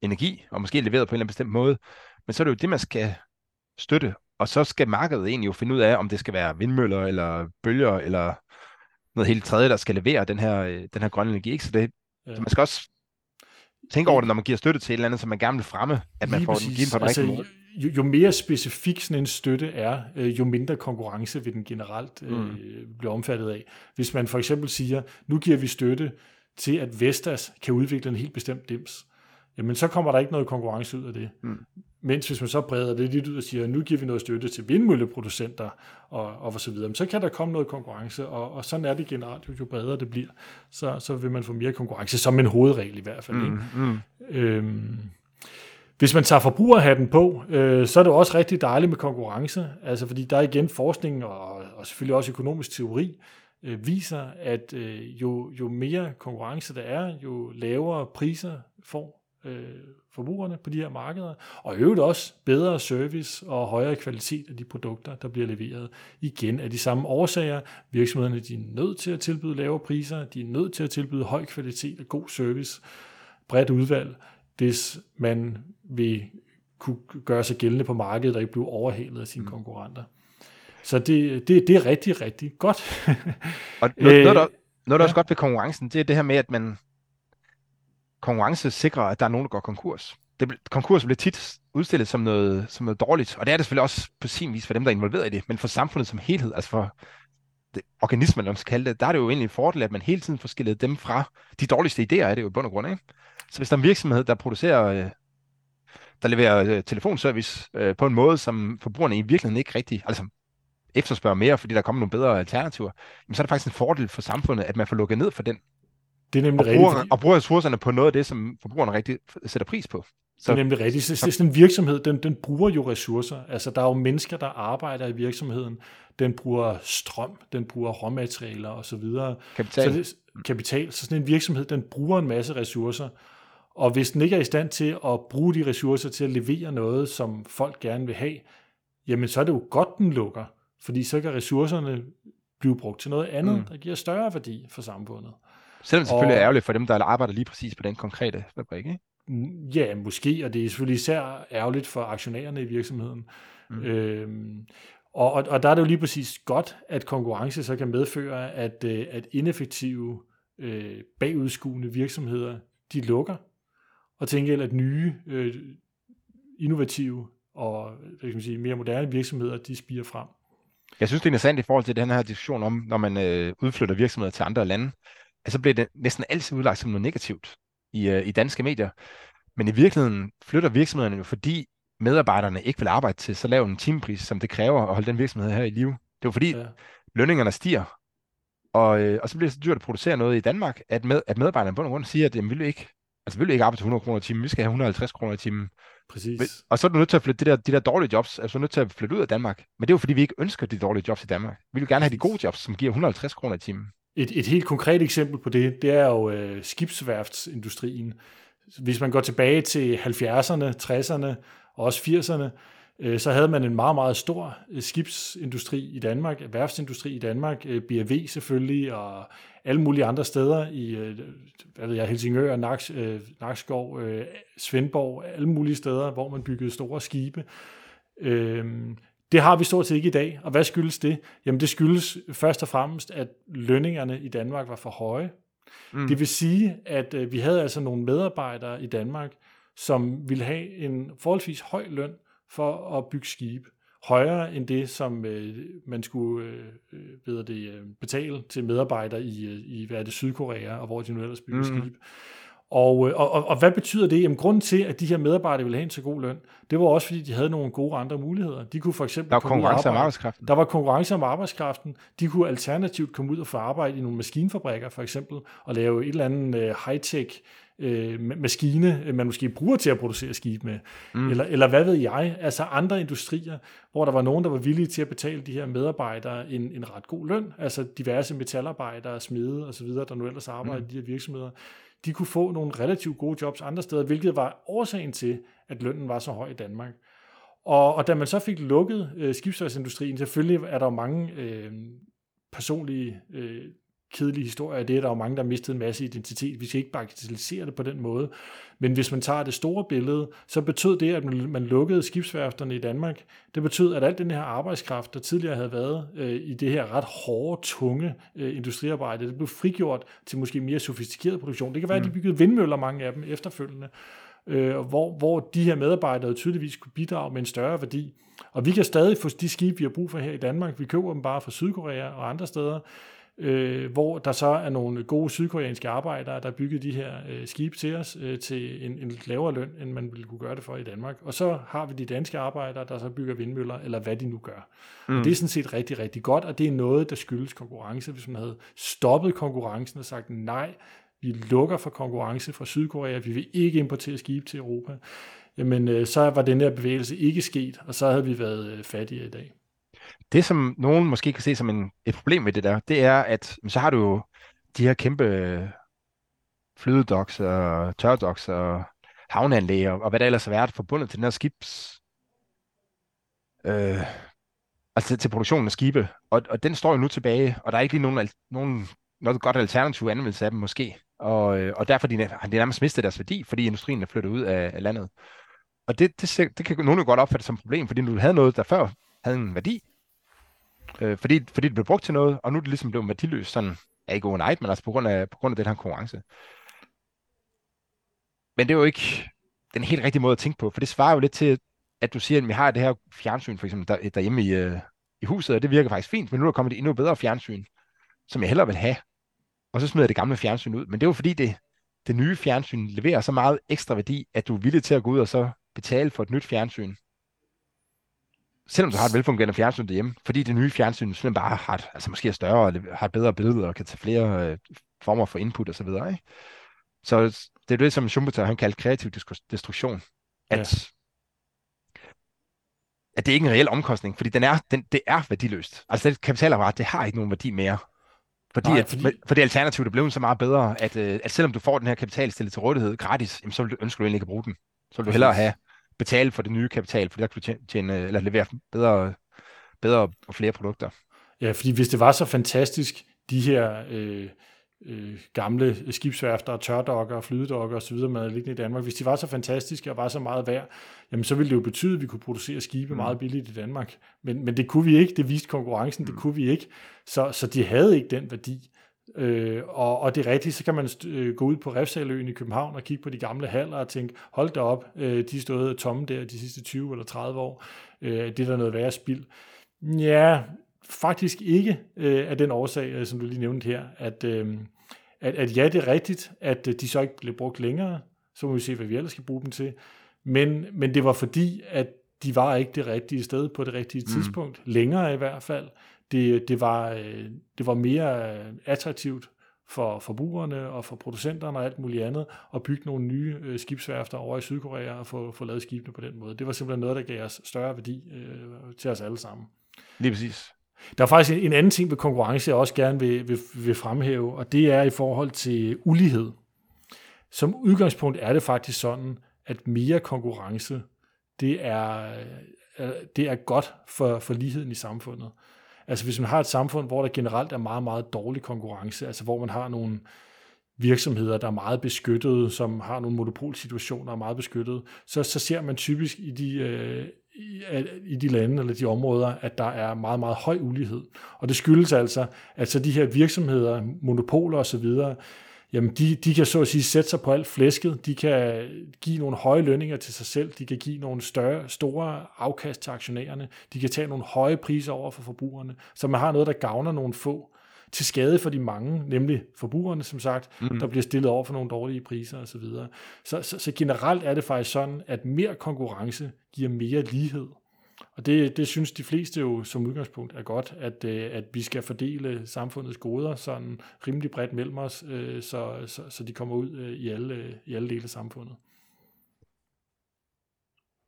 energi, og måske leveret på en eller anden bestemt måde. Men så er det jo det, man skal støtte, og så skal markedet egentlig jo finde ud af, om det skal være vindmøller, eller bølger, eller noget helt tredje, der skal levere den her, øh, den her grønne energi. Ikke? Så, det, ja. så man skal også tænke over det, når man giver støtte til et eller andet, som man gerne vil fremme, at man Lige får præcis. den givet på den altså, rigtige måde. Jo, jo mere specifik sådan en støtte er, øh, jo mindre konkurrence vil den generelt øh, mm. blive omfattet af. Hvis man for eksempel siger, nu giver vi støtte til, at Vestas kan udvikle en helt bestemt dims, jamen så kommer der ikke noget konkurrence ud af det. Mm. Mens hvis man så breder det lidt ud og siger, nu giver vi noget støtte til vindmølleproducenter og, og så videre, så kan der komme noget konkurrence, og, og sådan er det generelt, jo, jo bredere det bliver, så, så vil man få mere konkurrence, som en hovedregel i hvert fald. Ikke? Mm, mm. Øhm, hvis man tager forbrugerhatten på, øh, så er det også rigtig dejligt med konkurrence, altså fordi der er igen forskning og, og selvfølgelig også økonomisk teori, øh, viser, at øh, jo, jo mere konkurrence der er, jo lavere priser får øh, forbrugerne på de her markeder, og i øvrigt også bedre service og højere kvalitet af de produkter, der bliver leveret. Igen af de samme årsager. Virksomhederne de er nødt til at tilbyde lavere priser, de er nødt til at tilbyde høj kvalitet og god service, bredt udvalg, hvis man vil kunne gøre sig gældende på markedet og ikke blive overhalet af sine mm. konkurrenter. Så det, det, det er rigtig, rigtig godt. og noget, noget, der, noget, der ja. også godt ved konkurrencen, det er det her med, at man konkurrence sikrer, at der er nogen, der går konkurs. Det, konkurs bliver tit udstillet som noget, som noget dårligt, og det er det selvfølgelig også på sin vis for dem, der er involveret i det, men for samfundet som helhed, altså for det, organismen, man skal kalde det, der er det jo egentlig en fordel, at man hele tiden får skillet dem fra de dårligste idéer, er det jo i bund og grund, ikke? Så hvis der er en virksomhed, der producerer, øh, der leverer øh, telefonservice øh, på en måde, som forbrugerne i virkeligheden ikke rigtig, altså efterspørger mere, fordi der kommer nogle bedre alternativer, jamen så er det faktisk en fordel for samfundet, at man får lukket ned for den det er nemlig og bruger, rigtigt. Og bruger ressourcerne på noget af det, som forbrugerne rigtig sætter pris på. Så, det er nemlig rigtigt. Så, så, sådan en virksomhed, den, den bruger jo ressourcer. Altså, der er jo mennesker, der arbejder i virksomheden. Den bruger strøm, den bruger råmaterialer osv. Kapital. Så det, kapital. Så sådan en virksomhed, den bruger en masse ressourcer. Og hvis den ikke er i stand til at bruge de ressourcer til at levere noget, som folk gerne vil have, jamen så er det jo godt, den lukker. Fordi så kan ressourcerne blive brugt til noget andet, mm. der giver større værdi for samfundet. Selvom det selvfølgelig og, er ærgerligt for dem, der arbejder lige præcis på den konkrete fabrik, ikke? Ja, måske, og det er selvfølgelig især ærgerligt for aktionærerne i virksomheden. Mm. Øhm, og, og, og der er det jo lige præcis godt, at konkurrence så kan medføre, at, øh, at ineffektive, øh, bagudskuende virksomheder, de lukker, og tænker at nye, øh, innovative og hvad kan man sige, mere moderne virksomheder, de spiger frem. Jeg synes, det er interessant i forhold til den her diskussion om, når man øh, udflytter virksomheder til andre lande at så bliver det næsten altid udlagt som noget negativt i, uh, i danske medier. Men i virkeligheden flytter virksomhederne jo, fordi medarbejderne ikke vil arbejde til så lav en timepris, som det kræver at holde den virksomhed her i live. Det er jo fordi ja. lønningerne stiger, og, øh, og så bliver det så dyrt at producere noget i Danmark, at, med, at medarbejderne på grund siger, at jamen, vi vil ikke, altså, vi vil ikke arbejde til 100 kroner i timen, vi skal have 150 kroner i timen. Præcis. Og så er du nødt til at flytte de der, de der dårlige jobs, altså nødt til at flytte ud af Danmark. Men det er jo fordi, vi ikke ønsker de dårlige jobs i Danmark. Vi vil gerne have de gode jobs, som giver 150 kroner i timen. Et, et helt konkret eksempel på det, det er jo øh, skibsværftsindustrien. Hvis man går tilbage til 70'erne, 60'erne og også 80'erne, øh, så havde man en meget, meget stor øh, skibsindustri i Danmark, værftsindustri i Danmark, øh, BRV selvfølgelig, og alle mulige andre steder i øh, hvad ved jeg, Helsingør, Naks, øh, Nakskov, øh, Svendborg, alle mulige steder, hvor man byggede store skibe. Øh, det har vi stort set ikke i dag, og hvad skyldes det? Jamen det skyldes først og fremmest, at lønningerne i Danmark var for høje. Mm. Det vil sige, at øh, vi havde altså nogle medarbejdere i Danmark, som ville have en forholdsvis høj løn for at bygge skibe. Højere end det, som øh, man skulle øh, øh ved det, betale til medarbejdere i, i hvad er det, Sydkorea, og hvor de nu ellers bygger mm. skibe. Og, øh, og, og, og hvad betyder det? Jamen, grunden til, at de her medarbejdere ville have en så god løn, det var også, fordi de havde nogle gode andre muligheder. De kunne for eksempel... Der var konkurrence om arbejdskraften. Der var konkurrence om arbejdskraften. De kunne alternativt komme ud og få arbejde i nogle maskinfabrikker, for eksempel, og lave et eller andet uh, high-tech uh, maskine, man måske bruger til at producere skib med. Mm. Eller, eller hvad ved jeg? Altså andre industrier, hvor der var nogen, der var villige til at betale de her medarbejdere en, en ret god løn. Altså diverse metalarbejdere, smede osv., der nu ellers arbejder mm. i de her virksomheder de kunne få nogle relativt gode jobs andre steder, hvilket var årsagen til, at lønnen var så høj i Danmark. Og, og da man så fik lukket øh, skibsværsindustrien, selvfølgelig er der jo mange øh, personlige øh, kedelige historier af det. Der er jo mange, der har mistet en masse identitet. Vi skal ikke bagatellisere det på den måde. Men hvis man tager det store billede, så betød det, at man lukkede skibsværfterne i Danmark, det betød, at al den her arbejdskraft, der tidligere havde været øh, i det her ret hårde, tunge øh, industriarbejde, det blev frigjort til måske mere sofistikeret produktion. Det kan være, mm. at de mm. byggede vindmøller, mange af dem, efterfølgende. Øh, hvor, hvor de her medarbejdere tydeligvis kunne bidrage med en større værdi. Og vi kan stadig få de skibe, vi har brug for her i Danmark. Vi køber dem bare fra Sydkorea og andre steder øh, hvor der så er nogle gode sydkoreanske arbejdere, der har bygget de her øh, skibe til os øh, til en, en lavere løn, end man ville kunne gøre det for i Danmark. Og så har vi de danske arbejdere, der så bygger vindmøller, eller hvad de nu gør. Mm. Og det er sådan set rigtig, rigtig godt, og det er noget, der skyldes konkurrence. Hvis man havde stoppet konkurrencen og sagt nej, vi lukker for konkurrence fra Sydkorea, vi vil ikke importere skibe til Europa, jamen øh, så var den her bevægelse ikke sket, og så havde vi været øh, fattige i dag. Det, som nogen måske kan se som en, et problem med det der, det er, at så har du jo de her kæmpe flydedoks og tørdoks og havneanlæg og, og hvad der ellers har været forbundet til den her skibs... Øh, altså til produktionen af skibe. Og, og den står jo nu tilbage, og der er ikke lige nogen, nogen noget godt alternativ anvendelse af dem måske. Og, øh, og derfor har de nærmest mistet deres værdi, fordi industrien er flyttet ud af, af landet. Og det, det, det kan nogen jo godt opfatte som et problem, fordi du havde noget, der før havde en værdi, øh, fordi, fordi det blev brugt til noget, og nu er det ligesom blevet værdiløst, sådan, ja, ikke overnight, men altså på grund af, på grund af den her konkurrence. Men det er jo ikke den helt rigtige måde at tænke på, for det svarer jo lidt til, at du siger, at vi har det her fjernsyn, for eksempel, der, derhjemme i, øh, i huset, og det virker faktisk fint, men nu er der kommet et endnu bedre fjernsyn, som jeg hellere vil have, og så smider jeg det gamle fjernsyn ud. Men det er jo fordi, det, det nye fjernsyn leverer så meget ekstra værdi, at du er villig til at gå ud og så betale for et nyt fjernsyn. Selvom du har et velfungerende fjernsyn derhjemme, fordi det nye fjernsyn simpelthen bare har, et, altså måske er større, og har et bedre billede, og kan tage flere øh, former for input osv. Så, så det er det, som Schumpeter han kaldte kreativ destruktion. At, ja. at det er ikke en reel omkostning, fordi den er, den, det er værdiløst. Altså det kapitalapparat, det har ikke nogen værdi mere. Fordi, Nej, fordi... At, fordi alternativet er blevet så meget bedre, at, øh, at selvom du får den her kapital stillet til rådighed gratis, jamen, så vil du, ønsker du egentlig ikke at bruge den. Så vil du hellere have betale for det nye kapital, fordi der kan du tjene, tjene eller levere bedre, bedre og flere produkter. Ja, fordi hvis det var så fantastisk, de her øh, øh, gamle skibsværfter, tørdokker, flydedokker osv., man havde liggende i Danmark, hvis de var så fantastiske og var så meget værd, jamen så ville det jo betyde, at vi kunne producere skibe mm. meget billigt i Danmark. Men, men det kunne vi ikke, det viste konkurrencen, mm. det kunne vi ikke. Så, så de havde ikke den værdi. Øh, og, og det er rigtigt, så kan man øh, gå ud på Refsaløen i København og kigge på de gamle haller og tænke, hold da op, øh, de stod tomme der de sidste 20 eller 30 år. Øh, det er der noget værre spild. Ja, faktisk ikke øh, af den årsag, øh, som du lige nævnte her, at, øh, at, at ja, det er rigtigt, at øh, de så ikke blev brugt længere, så må vi se, hvad vi ellers skal bruge dem til. Men, men det var fordi, at de var ikke det rigtige sted på det rigtige mm. tidspunkt, længere i hvert fald. Det, det, var, øh, det var mere attraktivt for forbrugerne og for producenterne og alt muligt andet, at bygge nogle nye øh, skibsværfter over i Sydkorea og få, få lavet skibene på den måde. Det var simpelthen noget, der gav os større værdi øh, til os alle sammen. Lige præcis. Der er faktisk en anden ting ved konkurrence, jeg også gerne vil, vil, vil fremhæve, og det er i forhold til ulighed. Som udgangspunkt er det faktisk sådan, at mere konkurrence, det er, det er godt for, for ligheden i samfundet. Altså hvis man har et samfund, hvor der generelt er meget, meget dårlig konkurrence, altså hvor man har nogle virksomheder, der er meget beskyttede, som har nogle monopolsituationer, der er meget beskyttede, så, så ser man typisk i de, øh, i, i de lande eller de områder, at der er meget, meget høj ulighed. Og det skyldes altså, at så de her virksomheder, monopoler osv., jamen de, de kan så at sige sætte sig på alt flæsket, de kan give nogle høje lønninger til sig selv, de kan give nogle større, store afkast til aktionærerne, de kan tage nogle høje priser over for forbrugerne, så man har noget, der gavner nogle få til skade for de mange, nemlig forbrugerne, som sagt, mm. der bliver stillet over for nogle dårlige priser osv. Så, så, så, så generelt er det faktisk sådan, at mere konkurrence giver mere lighed. Og det, det synes de fleste jo som udgangspunkt er godt, at, øh, at vi skal fordele samfundets goder sådan rimelig bredt mellem os, øh, så, så, så de kommer ud øh, i alle, i alle dele af samfundet.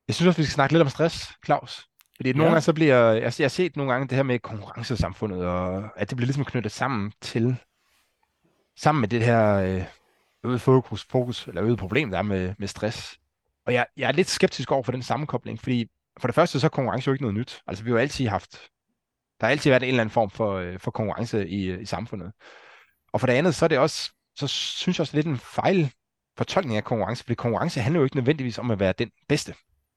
Jeg synes også, vi skal snakke lidt om stress, Claus. Fordi nogle ja. gange så bliver, jeg har set nogle gange det her med konkurrencesamfundet, og at det bliver ligesom knyttet sammen til, sammen med det her øget fokus, fokus, eller øget problem, der er med, med stress. Og jeg, jeg er lidt skeptisk over for den sammenkobling, fordi for det første så er konkurrence jo ikke noget nyt. Altså vi har jo altid haft, der har altid været en eller anden form for, øh, for konkurrence i, øh, i samfundet. Og for det andet, så er det også, så synes jeg også, det er lidt en fejl fortolkning af konkurrence, fordi konkurrence handler jo ikke nødvendigvis om at være den bedste.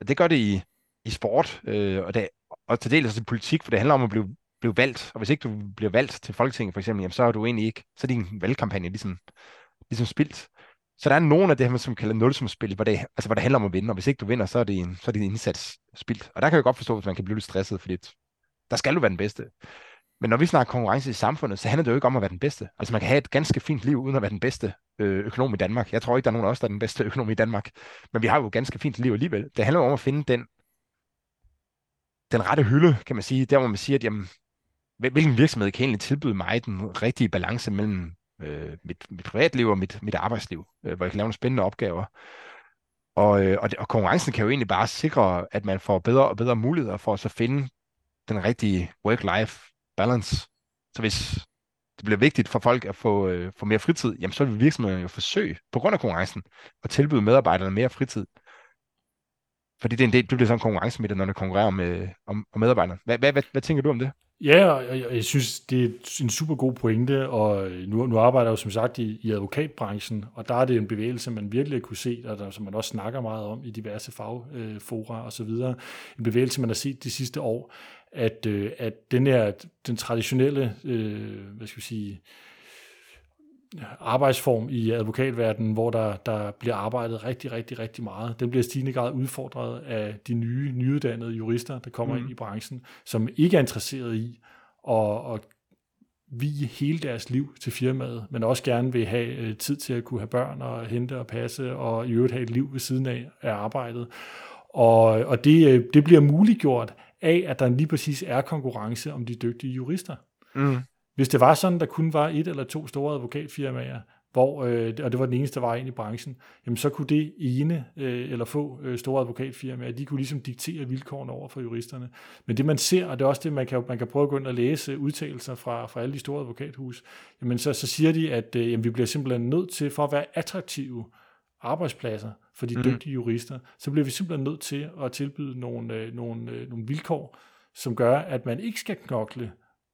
Det gør det i, i sport, øh, og, det, og til dels også i politik, for det handler om at blive, blive valgt. Og hvis ikke du bliver valgt til Folketinget for eksempel, jamen, så er du egentlig ikke, så er din valgkampagne ligesom, ligesom spildt. Så der er nogle af det her, som kalder nulsumspil, hvor det, altså, hvor det handler om at vinde, og hvis ikke du vinder, så er det en, så er det en indsats spildt. Og der kan jeg godt forstå, hvis man kan blive lidt stresset, fordi der skal du være den bedste. Men når vi snakker konkurrence i samfundet, så handler det jo ikke om at være den bedste. Altså man kan have et ganske fint liv, uden at være den bedste øh, økonom i Danmark. Jeg tror ikke, der er nogen af os, der er den bedste økonom i Danmark. Men vi har jo et ganske fint liv alligevel. Det handler jo om at finde den, den rette hylde, kan man sige. Der hvor man siger, at jamen, hvilken virksomhed kan egentlig tilbyde mig den rigtige balance mellem øh, mit, mit privatliv og mit, mit arbejdsliv, øh, hvor jeg kan lave nogle spændende opgaver. Og, øh, og, og konkurrencen kan jo egentlig bare sikre, at man får bedre og bedre muligheder for at så finde den rigtige work-life balance. Så hvis det bliver vigtigt for folk at få, øh, få mere fritid, jamen så vil virksomhederne jo forsøge, på grund af konkurrencen, at tilbyde medarbejderne mere fritid. Fordi det, er en del, det bliver sådan en konkurrence med det, når det konkurrerer med, om, om medarbejderne. Hvad, hvad, hvad, hvad tænker du om det? Ja, og jeg, jeg synes, det er en super god pointe, og nu, nu arbejder jeg jo som sagt i, i advokatbranchen, og der er det en bevægelse, man virkelig kunne se, og der, som man også snakker meget om i diverse fagfora øh, og så videre. En bevægelse, man har set de sidste år, at, øh, at den her, den traditionelle, øh, hvad skal vi sige, arbejdsform i advokatverdenen, hvor der, der bliver arbejdet rigtig, rigtig, rigtig meget. Den bliver stigende grad udfordret af de nye, nyuddannede jurister, der kommer mm. ind i branchen, som ikke er interesseret i at, at vige hele deres liv til firmaet, men også gerne vil have øh, tid til at kunne have børn og hente og passe, og i øvrigt have et liv ved siden af, af arbejdet. Og, og det, øh, det bliver muliggjort af, at der lige præcis er konkurrence om de dygtige jurister. Mm. Hvis det var sådan, der kun var et eller to store advokatfirmaer, hvor, øh, og det var den eneste vej ind i branchen, jamen så kunne det ene øh, eller få øh, store advokatfirmaer, de kunne ligesom diktere vilkårene over for juristerne. Men det man ser, og det er også det, man kan, man kan prøve at gå ind og læse udtalelser fra, fra alle de store advokathus, jamen så, så siger de, at øh, jamen, vi bliver simpelthen nødt til, for at være attraktive arbejdspladser for de mm. dygtige jurister, så bliver vi simpelthen nødt til at tilbyde nogle, øh, nogle, øh, nogle vilkår, som gør, at man ikke skal knokle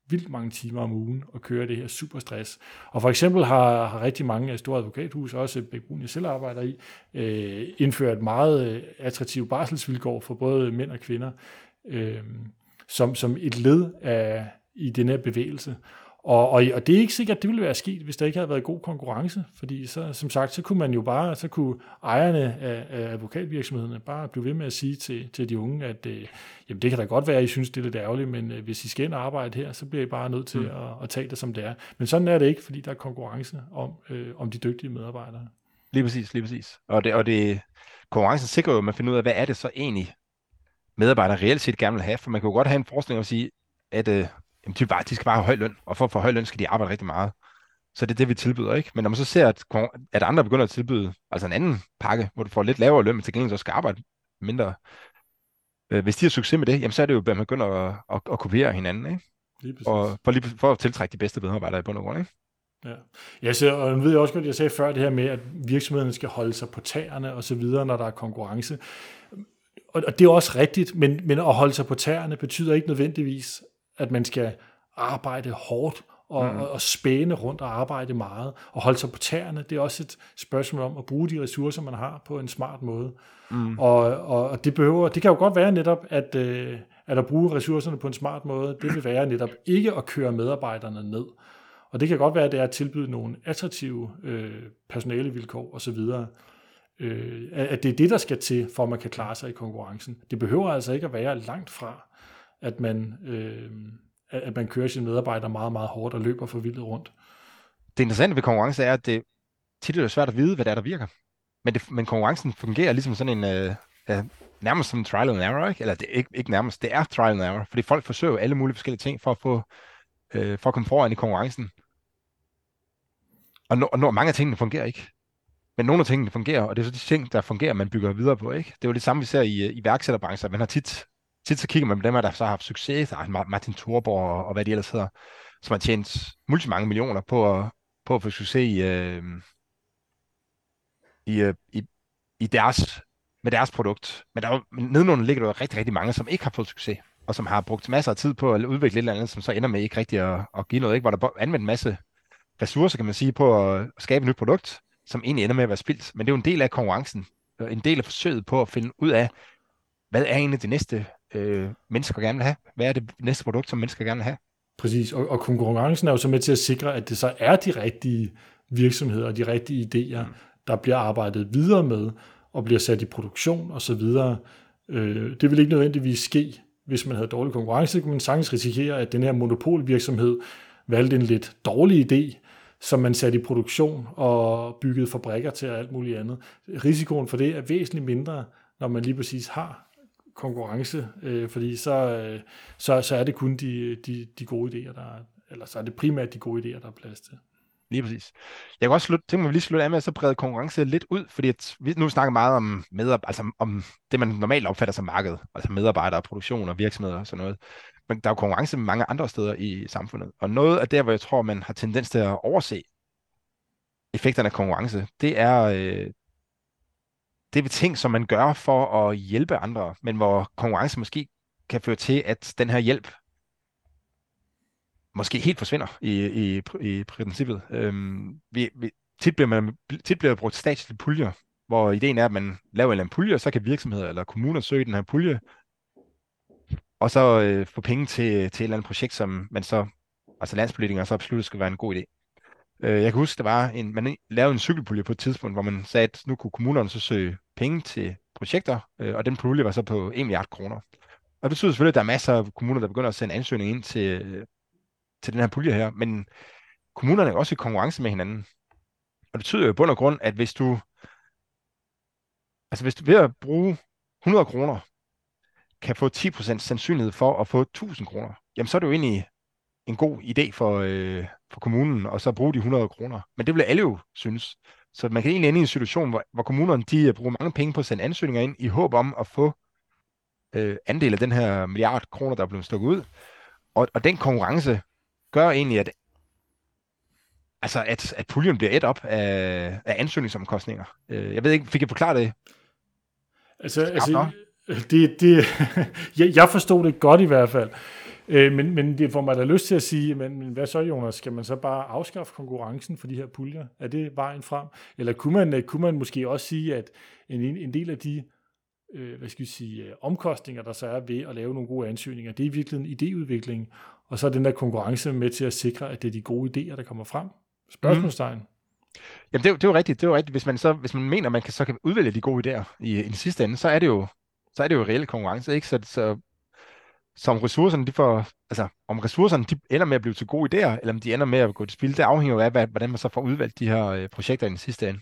vildt mange timer om ugen og køre det her super stress. Og for eksempel har, har rigtig mange store advokathus, også Bækbrun, jeg selv arbejder i, øh, indført meget øh, attraktive barselsvilkår for både mænd og kvinder, øh, som, som et led af, i den her bevægelse. Og, og, og det er ikke sikkert, at det ville være sket, hvis der ikke havde været god konkurrence, fordi så, som sagt, så kunne man jo bare, så kunne ejerne af, af advokatvirksomhederne bare blive ved med at sige til, til de unge, at øh, jamen det kan da godt være, at I synes, det er lidt ærgerligt, men øh, hvis I skal ind og arbejde her, så bliver I bare nødt til mm. at, at tage det, som det er. Men sådan er det ikke, fordi der er konkurrence om, øh, om de dygtige medarbejdere. Lige præcis, lige præcis. Og det, og det konkurrencen sikrer jo, at man finder ud af, hvad er det så egentlig, medarbejdere reelt set gerne vil have, for man kan jo godt have en forskning og sige, at øh, jamen, de, bare, de skal bare have høj løn, og for at få høj løn skal de arbejde rigtig meget. Så det er det, vi tilbyder, ikke? Men når man så ser, at, at andre begynder at tilbyde altså en anden pakke, hvor du får lidt lavere løn, men til gengæld så skal arbejde mindre, øh, hvis de har succes med det, jamen så er det jo, at man begynder at, at, at kopiere hinanden, ikke? Lige og for, lige, for at tiltrække de bedste medarbejdere i bund og grund, ikke? Ja. Jeg ser, og jeg ved også godt, jeg sagde før det her med, at virksomhederne skal holde sig på tæerne og så videre, når der er konkurrence. Og, og det er også rigtigt, men, men at holde sig på tæerne betyder ikke nødvendigvis, at man skal arbejde hårdt og, mm. og, og spæne rundt og arbejde meget og holde sig på tæerne. Det er også et spørgsmål om at bruge de ressourcer, man har på en smart måde. Mm. Og, og, og det behøver, det kan jo godt være netop, at, øh, at at bruge ressourcerne på en smart måde, det vil være netop ikke at køre medarbejderne ned. Og det kan godt være, at det er at tilbyde nogle attraktive øh, personalevilkår osv., øh, at det er det, der skal til, for at man kan klare sig i konkurrencen. Det behøver altså ikke at være langt fra at man, øh, at man kører sine medarbejdere meget, meget hårdt og løber for vildt rundt. Det interessante ved konkurrence er, at det tit er svært at vide, hvad det er, der virker. Men, det, men konkurrencen fungerer ligesom sådan en, øh, øh, nærmest som trial and error, ikke? eller det er ikke, ikke nærmest, det er trial and error, fordi folk forsøger alle mulige forskellige ting for at få øh, for at komme foran i konkurrencen. Og, no, og no, mange af tingene fungerer ikke. Men nogle af tingene fungerer, og det er så de ting, der fungerer, man bygger videre på. Ikke? Det er jo det samme, vi ser i, øh, i værksætterbranchen. Man har tit tit så kigger man på dem, der så har haft succes, der Martin Thorborg og, og hvad de ellers hedder, som har tjent multimange millioner på at, på at få succes i, øh, i, øh, i, i deres, med deres produkt. Men der nedenunder ligger der rigtig, rigtig mange, som ikke har fået succes, og som har brugt masser af tid på at udvikle et eller andet, som så ender med ikke rigtig at, at give noget, ikke? hvor der anvendt en masse ressourcer, kan man sige, på at skabe et nyt produkt, som egentlig ender med at være spildt. Men det er jo en del af konkurrencen, en del af forsøget på at finde ud af, hvad er egentlig det næste øh, mennesker gerne vil have? Hvad er det næste produkt, som mennesker gerne vil have? Præcis, og, og konkurrencen er jo så med til at sikre, at det så er de rigtige virksomheder og de rigtige idéer, mm. der bliver arbejdet videre med og bliver sat i produktion osv. Øh, det vil ikke nødvendigvis ske, hvis man havde dårlig konkurrence, kunne man sagtens risikere, at den her monopolvirksomhed valgte en lidt dårlig idé, som man satte i produktion og byggede fabrikker til og alt muligt andet. Risikoen for det er væsentligt mindre, når man lige præcis har konkurrence, øh, fordi så, øh, så, så er det kun de, de, de gode idéer, der er, eller så er det primært de gode idéer, der er plads til. Lige præcis. Jeg kan også slutte, tænke mig lige slutte af med at så brede konkurrence lidt ud, fordi at vi nu snakker meget om, medarbejder, altså om det, man normalt opfatter som marked, altså medarbejdere, produktion og virksomheder og sådan noget. Men der er jo konkurrence mange andre steder i samfundet. Og noget af det, hvor jeg tror, man har tendens til at overse effekterne af konkurrence, det er, øh, det er ting, som man gør for at hjælpe andre, men hvor konkurrence måske kan føre til, at den her hjælp måske helt forsvinder i, i, i princippet. Øhm, vi, vi, tit, bliver man, tit bliver brugt statslige puljer, hvor ideen er, at man laver en pulje, og så kan virksomheder eller kommuner søge den her pulje, og så øh, få penge til, til et eller andet projekt, som man så, altså landspolitikere så absolut skal være en god idé. Øh, jeg kan huske, der var en, man lavede en cykelpulje på et tidspunkt, hvor man sagde, at nu kunne kommunerne så søge penge til projekter, øh, og den pulje var så på 1 milliard kroner. Og det betyder selvfølgelig, at der er masser af kommuner, der begynder at sende ansøgninger ind til, øh, til den her pulje her, men kommunerne er også i konkurrence med hinanden. Og det betyder jo i bund og grund, at hvis du, altså hvis du ved at bruge 100 kroner, kan få 10% sandsynlighed for at få 1000 kroner, jamen så er det jo egentlig en god idé for, øh, for kommunen, og så bruge de 100 kroner. Men det vil alle jo synes. Så man kan egentlig ende i en situation, hvor, hvor kommunerne de øh, bruger mange penge på at sende ansøgninger ind, i håb om at få øh, andel af den her milliard kroner, der er blevet stukket ud. Og, og den konkurrence gør egentlig, at, altså at, at puljen bliver et op af, af ansøgningsomkostninger. Øh, jeg ved ikke, fik jeg forklaret det? Altså, altså det, det, jeg, jeg forstod det godt i hvert fald. Øh, men, men det får mig da lyst til at sige, men, men hvad så Jonas, skal man så bare afskaffe konkurrencen for de her puljer? Er det vejen frem? Eller kunne man, øh, kunne man måske også sige, at en, en del af de øh, hvad skal vi sige, øh, omkostninger, der så er ved at lave nogle gode ansøgninger, det er i virkeligheden idéudvikling, og så er den der konkurrence med til at sikre, at det er de gode idéer, der kommer frem. Spørgsmålstegn. Mm. Jamen det er, det er jo rigtigt, det er jo rigtigt. Hvis man, så, hvis man mener, at man kan, så kan udvælge de gode idéer i, i den sidste ende, så er det jo, så er det jo reelle konkurrence, ikke? Så, så som ressourcerne, de får, altså, om ressourcerne de ender med at blive til gode idéer, eller om de ender med at gå til spil, det afhænger jo af, hvordan man så får udvalgt de her øh, projekter i den sidste ende.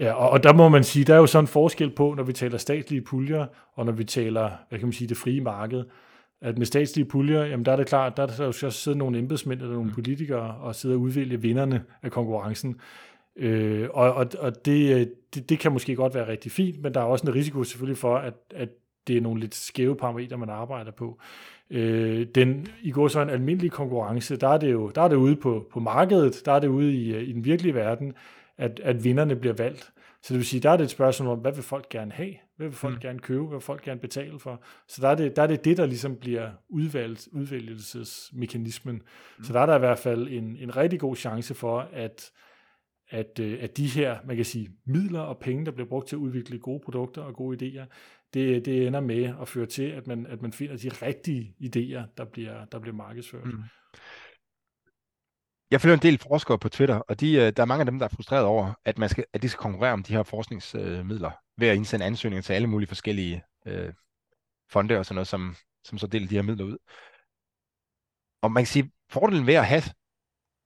Ja, og, og der må man sige, der er jo sådan en forskel på, når vi taler statslige puljer, og når vi taler, hvad kan man sige, det frie marked. At med statslige puljer, jamen der er det klart, der er der jo så sidder nogle embedsmænd eller nogle mm. politikere og sidder og udvælge vinderne af konkurrencen. Øh, og og, og det, det, det kan måske godt være rigtig fint, men der er også en risiko selvfølgelig for, at, at det er nogle lidt skæve parametre, man arbejder på. Øh, den, I går så en almindelig konkurrence, der er det jo der er det ude på, på markedet, der er det ude i, i den virkelige verden, at, at vinderne bliver valgt. Så det vil sige, der er det et spørgsmål om, hvad vil folk gerne have? Hvad vil folk mm. gerne købe? Hvad vil folk gerne betale for? Så der er det der, er det, det der ligesom bliver udvalgt, udvælgelsesmekanismen. Mm. Så der er der i hvert fald en, en rigtig god chance for, at, at, øh, at de her, man kan sige, midler og penge, der bliver brugt til at udvikle gode produkter og gode idéer, det, det ender med at føre til, at man, at man finder de rigtige idéer, der bliver, der bliver markedsført. Mm. Jeg følger en del forskere på Twitter, og de, øh, der er mange af dem, der er frustreret over, at, man skal, at de skal konkurrere om de her forskningsmidler ved at indsende ansøgninger til alle mulige forskellige øh, fonde og sådan noget, som, som så deler de her midler ud. Og man kan sige, fordelen ved at have,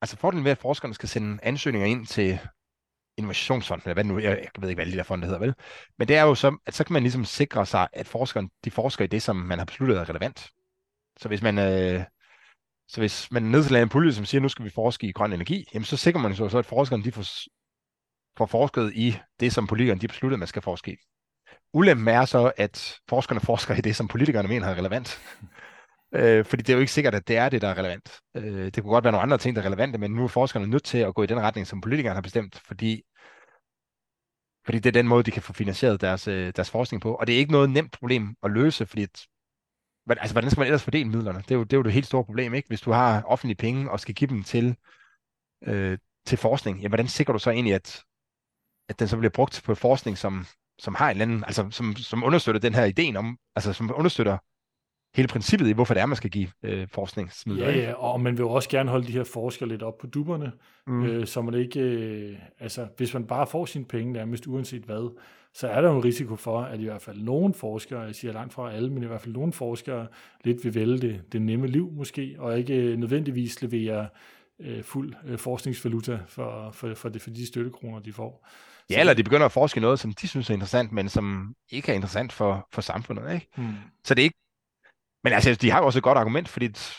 altså fordelen ved, at forskerne skal sende ansøgninger ind til Innovationsfonden, eller hvad nu, jeg, jeg ved ikke, hvad de der fonde hedder, vel? Men det er jo så, at så kan man ligesom sikre sig, at forskeren, de forsker i det, som man har besluttet er relevant. Så hvis man, øh, så hvis man nedsætter en pulje, som siger, nu skal vi forske i grøn energi, jamen så sikrer man så, så at forskerne de får, får forsket i det, som politikerne de besluttede, man skal forske i. Ulempen er så, at forskerne forsker i det, som politikerne mener er relevant øh, fordi det er jo ikke sikkert, at det er det, der er relevant. Øh, det kunne godt være nogle andre ting, der er relevante, men nu er forskerne nødt til at gå i den retning, som politikerne har bestemt, fordi fordi det er den måde, de kan få finansieret deres, øh, deres forskning på. Og det er ikke noget nemt problem at løse, fordi at, altså, hvordan skal man ellers fordele midlerne? Det er, jo, det er jo det helt store problem, ikke? Hvis du har offentlige penge og skal give dem til, øh, til forskning, ja, hvordan sikrer du så egentlig, at, at den så bliver brugt på forskning, som, som har en eller anden, altså som, som understøtter den her idé om, altså som understøtter hele princippet i, hvorfor det er, man skal give øh, forskningsmidler. Ja, ja, og man vil jo også gerne holde de her forskere lidt op på dupperne, Mm. mm. øh, så man ikke, øh, altså hvis man bare får sine penge nærmest uanset hvad, så er der jo en risiko for, at i hvert fald nogle forskere, jeg siger langt fra alle, men i hvert fald nogle forskere lidt vil vælge det, det nemme liv måske, og ikke øh, nødvendigvis levere øh, fuld øh, forskningsvaluta for, for, for, det, for de støttekroner, de får. Ja, eller de begynder at forske i noget, som de synes er interessant, men som ikke er interessant for, for samfundet. Ikke? Hmm. Så det er ikke... Men altså, de har jo også et godt argument, fordi det,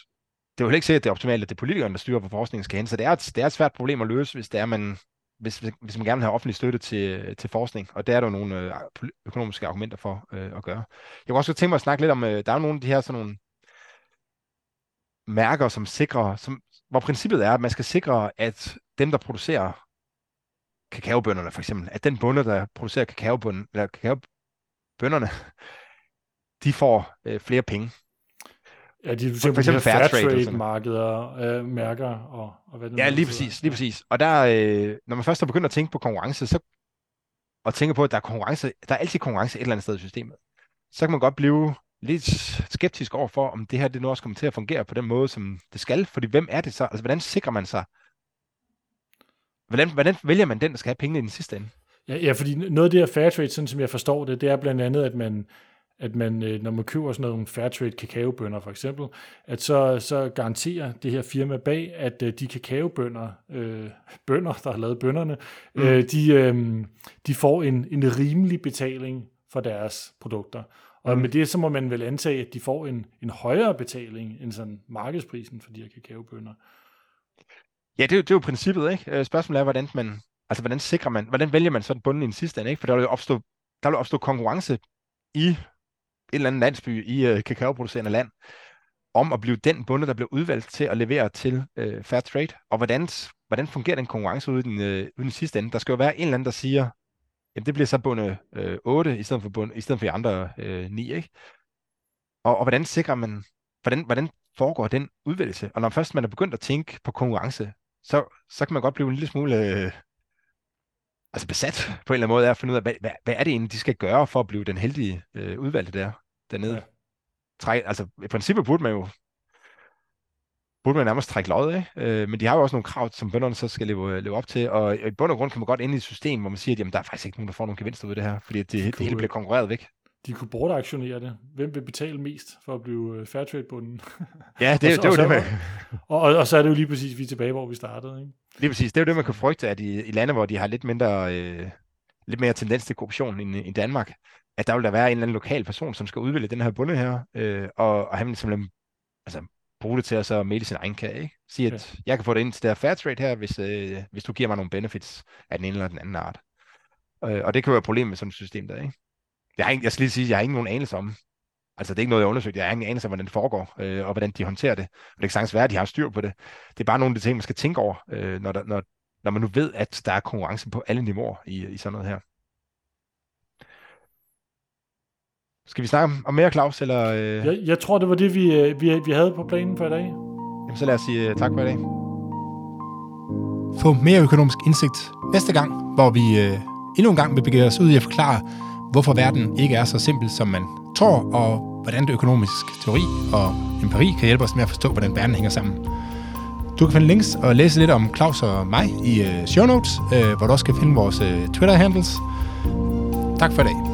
det er jo ikke sikkert, at det er optimalt, at det er politikerne, der styrer, hvor forskningen skal hen. Så det er, et, det er et svært problem at løse, hvis det er, man, hvis, hvis man gerne vil have offentlig støtte til, til forskning. Og der er der jo nogle øh, økonomiske argumenter for øh, at gøre. Jeg kunne også godt tænke mig at snakke lidt om, øh, der er jo nogle af de her sådan nogle mærker, som sikrer, som, hvor princippet er, at man skal sikre, at dem, der producerer kakaobønderne for eksempel, at den bonde, der producerer kakaobønderne, eller kakaobønderne, de får øh, flere penge. Ja, de, du For tænker på de eksempel her fair trade trade markeder, øh, mærker og, og hvad det Ja, lige præcis, lige præcis. Og der, øh, når man først har begyndt at tænke på konkurrence, så, og tænker på, at der er konkurrence, der er altid konkurrence et eller andet sted i systemet, så kan man godt blive lidt skeptisk over for, om det her det nu også kommer til at fungere på den måde, som det skal. Fordi hvem er det så? Altså, hvordan sikrer man sig? Hvordan, hvordan vælger man den, der skal have pengene i den sidste ende? Ja, ja, fordi noget af det her fair trade, sådan som jeg forstår det, det er blandt andet, at man, at man øh, når man køber sådan nogle fair trade kakaobønder for eksempel, at så, så garanterer det her firma bag, at øh, de kakaobønder, øh, bønder, der har lavet bønderne, mm. øh, de, øh, de får en, en rimelig betaling for deres produkter. Og Mm. med det, så må man vel antage, at de får en, en højere betaling end sådan markedsprisen for de her kakaobønder. Ja, det er, jo- det er jo princippet, ikke? Øh, Spørgsmålet er, hvordan man, altså hvordan sikrer man, hvordan vælger man sådan bunden i den sidste ende, ikke? For der vil jo opstå, der vil opstå konkurrence i eller andet landsby i øh, kakaoproducerende land, om at blive den bonde, der bliver udvalgt til at levere til øh, fair trade. Og hvordan, hvordan fungerer den konkurrence ude i den, øh, ude i den sidste ende? Der skal jo være en eller anden, der siger, jamen det bliver så bunde øh, 8, i stedet for, bunde, i stedet for de andre øh, 9, ikke? Og, og hvordan sikrer man, hvordan, hvordan foregår den udvælgelse? Og når først man er begyndt at tænke på konkurrence, så, så kan man godt blive en lille smule øh, altså besat på en eller anden måde af at finde ud af, hvad, hvad, hvad er det egentlig, de skal gøre for at blive den heldige øh, udvalgte der, dernede. Ja. Træk, altså i princippet burde man jo burde man nærmest trække lod af, øh, men de har jo også nogle krav, som bønderne så skal leve, leve op til, og i bund og grund kan man godt ind i et system, hvor man siger, at jamen, der er faktisk ikke nogen, der får nogle gevinster ud af det her, fordi det, det kunne- hele bliver konkurreret væk. De kunne bortaktionere det. Hvem vil betale mest for at blive øh, fair trade-bunden? Ja, det, Og det, så- det er og så- det, Og, og, og så er det jo lige præcis, vi er tilbage, hvor vi startede. Ikke? Lige præcis. Det er jo det, man kan frygte, at i, i lande, hvor de har lidt mindre, øh, lidt mere tendens til korruption end i Danmark, at der vil der være en eller anden lokal person, som skal udvælge den her bunde her, øh, og, og han simpelthen altså, bruge det til at så male sin egen kage. Ikke? Sige, at ja. jeg kan få det ind til det her fair trade her, hvis, øh, hvis du giver mig nogle benefits af den ene eller den anden art. Øh, og det kan være et problem med sådan et system der, ikke? Jeg, har ikke, jeg skal lige sige, at jeg har ingen nogen anelse om, altså det er ikke noget, jeg har undersøgt, jeg har ingen anelse om, hvordan det foregår, øh, og hvordan de håndterer det. Og det kan sagtens være, at de har styr på det. Det er bare nogle af de ting, man skal tænke over, øh, når, der, når, når man nu ved, at der er konkurrence på alle niveauer i, i sådan noget her. Skal vi snakke om, mere, Claus? Eller, øh, Jeg, jeg tror, det var det, vi, øh, vi, vi havde på planen for i dag. jamen, så lad os sige uh, tak for i dag. Få mere økonomisk indsigt næste gang, hvor vi øh, endnu en gang vil begive os ud i at forklare, hvorfor verden ikke er så simpel, som man tror, og hvordan det økonomisk teori og empiri kan hjælpe os med at forstå, hvordan verden hænger sammen. Du kan finde links og læse lidt om Claus og mig i øh, show notes, øh, hvor du også kan finde vores øh, Twitter-handles. Tak for i dag.